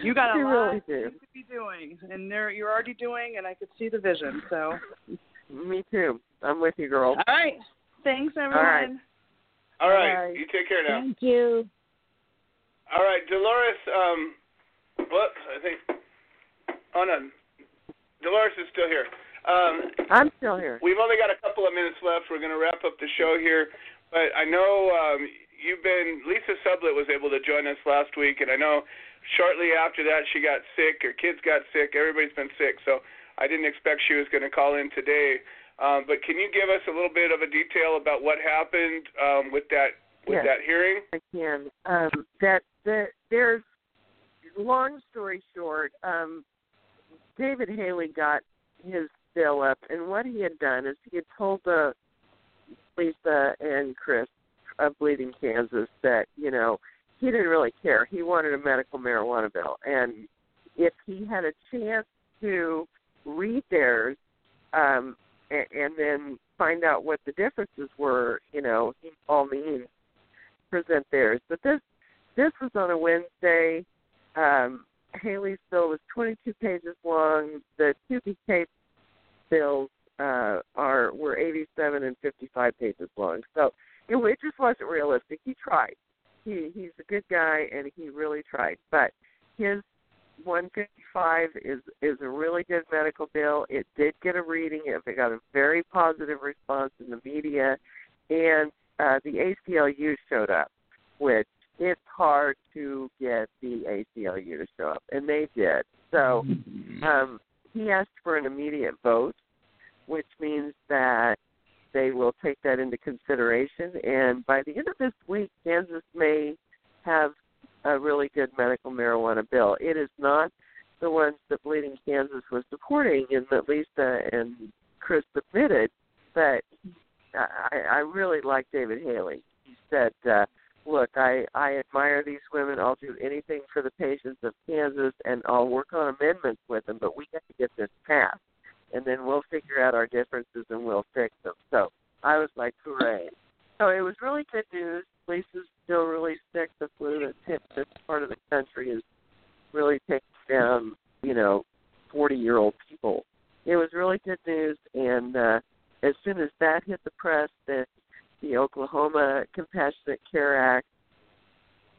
You got a lot really do. to be doing, and there you're already doing, and I could see the vision. So, Me too. I'm with you, girl. all right. Thanks, everyone. right. All right. Bye. You take care now. Thank you. All right, Dolores. Um, whoops. I think. Oh no, Dolores is still here. Um, I'm still here. we've only got a couple of minutes left. We're going to wrap up the show here, but I know um, you've been. Lisa Sublett was able to join us last week, and I know shortly after that she got sick. Her kids got sick. Everybody's been sick, so I didn't expect she was going to call in today. Um, but can you give us a little bit of a detail about what happened um, with that with Yes. that hearing? I can. Um, that that there's long story short. Um, David Haley got his bill up, and what he had done is he had told the Lisa and Chris of Bleeding Kansas that you know he didn't really care. He wanted a medical marijuana bill, and if he had a chance to read theirs um, and, and then find out what the differences were, you know, he all means present theirs. But this this was on a Wednesday. Um, Haley's bill was 22 pages long. The 2BK bills uh, are were 87 and 55 pages long. So it, it just wasn't realistic. He tried. He he's a good guy and he really tried. But his 155 is is a really good medical bill. It did get a reading. It got a very positive response in the media, and uh, the ACLU showed up, which it's hard to get the ACLU to show up, and they did. So um, he asked for an immediate vote, which means that they will take that into consideration. And by the end of this week, Kansas may have a really good medical marijuana bill. It is not the ones that Bleeding Kansas was supporting and that Lisa and Chris submitted, but I, I really like David Haley. He said, uh, "Look, I I admire these women. I'll do anything for the patients of Kansas, and I'll work on amendments with them. But we got to get this passed, and then we'll figure out our differences and we'll fix them." So I was like, "Hooray!" So it was really good news. Lisa's still really sick. The flu that's hit this part of the country is really taking down, you know, 40 year old people. It was really good news. And uh, as soon as that hit the press, then the Oklahoma Compassionate Care Act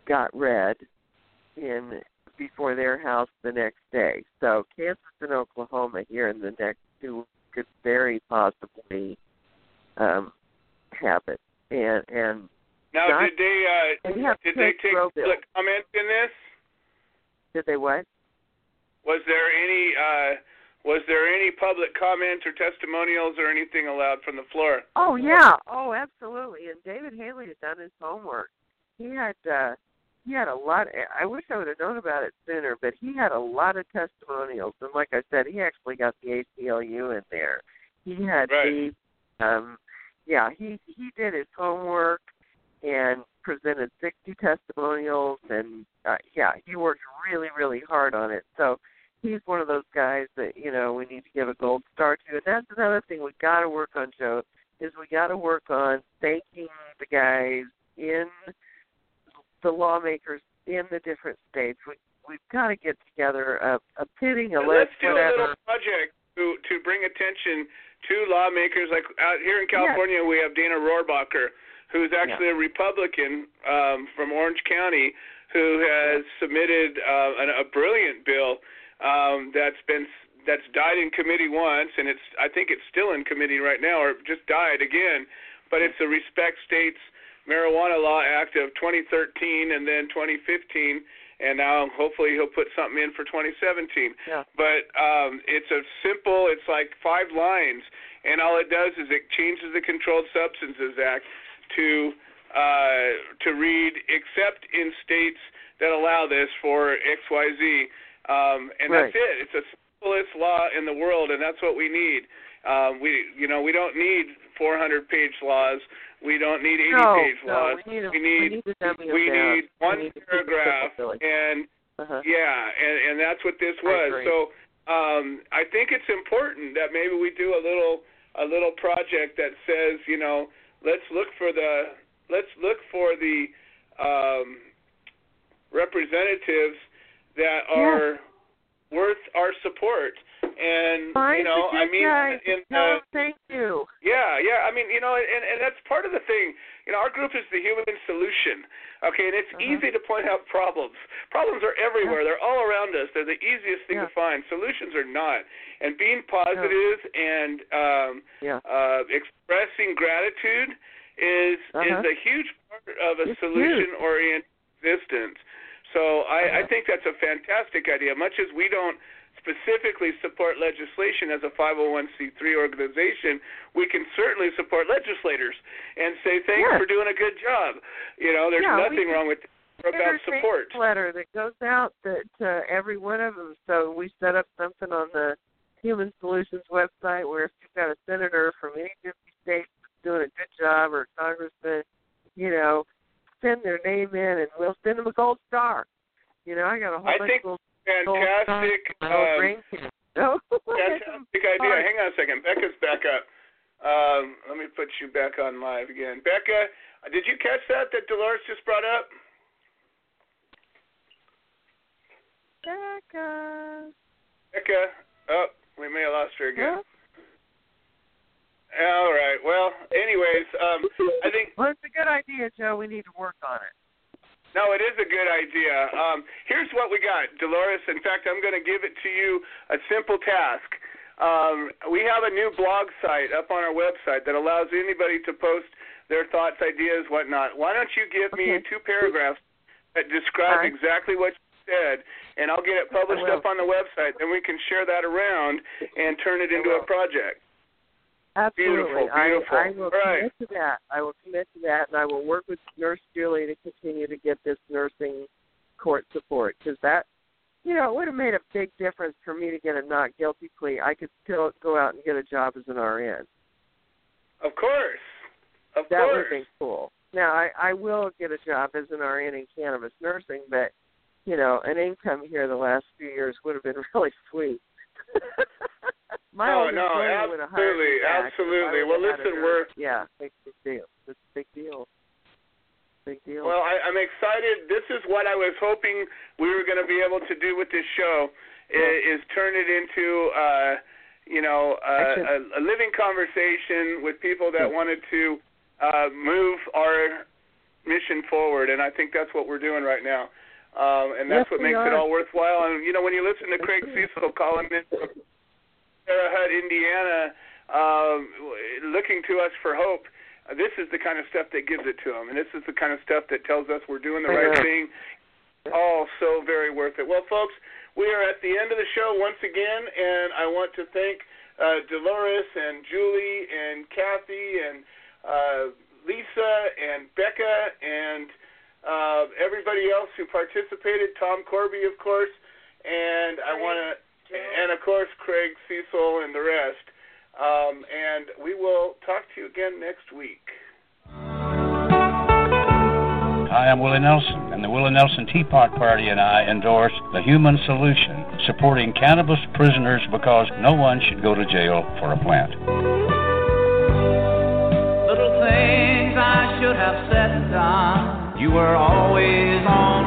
got read in before their house the next day. So Kansas and Oklahoma here in the next two weeks could very possibly um, have it. And and Now, Not- did they uh, did they take public comment in this? did they what? Was there any uh, was there any public comments or testimonials or anything allowed from the floor? Oh yeah, oh absolutely. And David Haley had done his homework. He had uh he had a lot Of, I wish I would have known about it sooner, but he had a lot of testimonials and like I said, he actually got the ACLU in there. He had Right. the um yeah, he he did his homework and presented 60 testimonials and uh, yeah, he worked really really hard on it. So he's one of those guys that you know we need to give a gold star to. And that's another thing we got to work on, Joe. Is we got to work on thanking the guys in the lawmakers in the different states. We we've got to get together a, a pitting, a Let's list, do whatever. a little project to to bring attention to lawmakers. Like out here in California, we have Dana Rohrabacher, who's actually a Republican um, from Orange County, who has submitted uh, an, a brilliant bill um, that's been that's died in committee once, and it's I think it's still in committee right now, or just died again. But it's the Respect States Marijuana Law Act of 2013 and then 2015, and now hopefully he'll put something in for 2017. Yeah. But um, it's a simple. It's like five lines, and all it does is it changes the Controlled Substances Act to uh, to read except in states that allow this for X Y Z, um, and Right. that's it. It's the simplest law in the world, and that's what we need. Um, we you know we don't need 400 page laws. We don't need 80-page no, laws. we need, a, we need we need to dummy them we need one we need to keep it paragraph, and uh-huh. yeah, and and that's what this was. So um, I think it's important that maybe we do a little a little project that says, you know, let's look for the let's look for the um, representatives that are worth our support. And you know, I mean, guys in tell the, thank you. yeah, yeah. I mean, you know, and and that's part of the thing. You know, our group is the human solution. Okay, and it's Uh-huh. easy to point out problems. Problems are everywhere. They're all around us. They're the easiest thing Yeah. to find. Solutions are not. And being positive and um Yeah. uh expressing gratitude is Uh-huh. is a huge part of a It's solution oriented existence. So I, I Uh-huh. think that's a fantastic idea. Much as we don't specifically support legislation as a 501c3 organization, we can certainly support legislators and say thanks Yes. for doing a good job. You know, there's Yeah, nothing wrong with about support. letter that goes out that to every one of them. So we set up something on the Human Solutions website where if you've got a senator from any 50 states doing a good job or a congressman, you know, send their name in and we'll send them a gold star. You know, I got a whole I bunch think of gold Fantastic. stars. Um. No, [laughs] fantastic [laughs] idea. Hang on a second. Becca's back up. Um, let me put you back on live again. Becca, did you catch that that Dolores just brought up? Becca. Becca, oh, we may have lost her again. All right. Well, anyways, um, I think Well, it's a good idea, Joe. We need to work on it. no, it is a good idea. Um, here's what we got, Dolores. In fact, I'm going to give it to you a simple task. Um, we have a new blog site up on our website that allows anybody to post their thoughts, ideas, whatnot. Why don't you give me two paragraphs that describe All right. exactly what you said, and I'll get it published up on the website. Then we can share that around and turn it into a project. Absolutely. Beautiful, beautiful. I, I will right. commit to that. I will commit to that, and I will work with Nurse Julie to continue to get this nursing court support because that, you know, it would have made a big difference for me to get a not guilty plea. I could still go out and get a job as an RN. Of course. Of that would course. have been cool. Now I I will get a job as an RN in cannabis nursing, but you know, an income here the last few years would have been [laughs] really sweet. [laughs] My No, no, employer would have hired me absolutely, back if I absolutely. Well, have had a listen, we're- yeah, big, big deal. It's a big deal. Big deal. Well, I, I'm excited. This is what I was hoping we were going to be able to do with this show i- is turn it into, uh, you know, uh, a, a living conversation with people that Yeah. wanted to uh, move our mission forward, and I think that's what we're doing right now. Um, and that's Yes, what makes it all worthwhile. And you know, when you listen to Craig Cesal calling in Terre Haute, Indiana, um, looking to us for hope, uh, this is the kind of stuff that gives it to him, and this is the kind of stuff that tells us we're doing the right thing. All so very worth it. Well, folks, we are at the end of the show once again, and I want to thank uh, Dolores and Julie and Kathy and uh, Lisa and Becca and uh, everybody else who participated. Tom Corby, of course, and I want to, and of course Craig Cesal and the rest. Um, and we will talk to you again next week. Hi, I'm Willie Nelson, and the Willie Nelson Teapot Party and I endorse the Human Solution, supporting cannabis prisoners because no one should go to jail for a plant. Little things I should have said and done. You were always on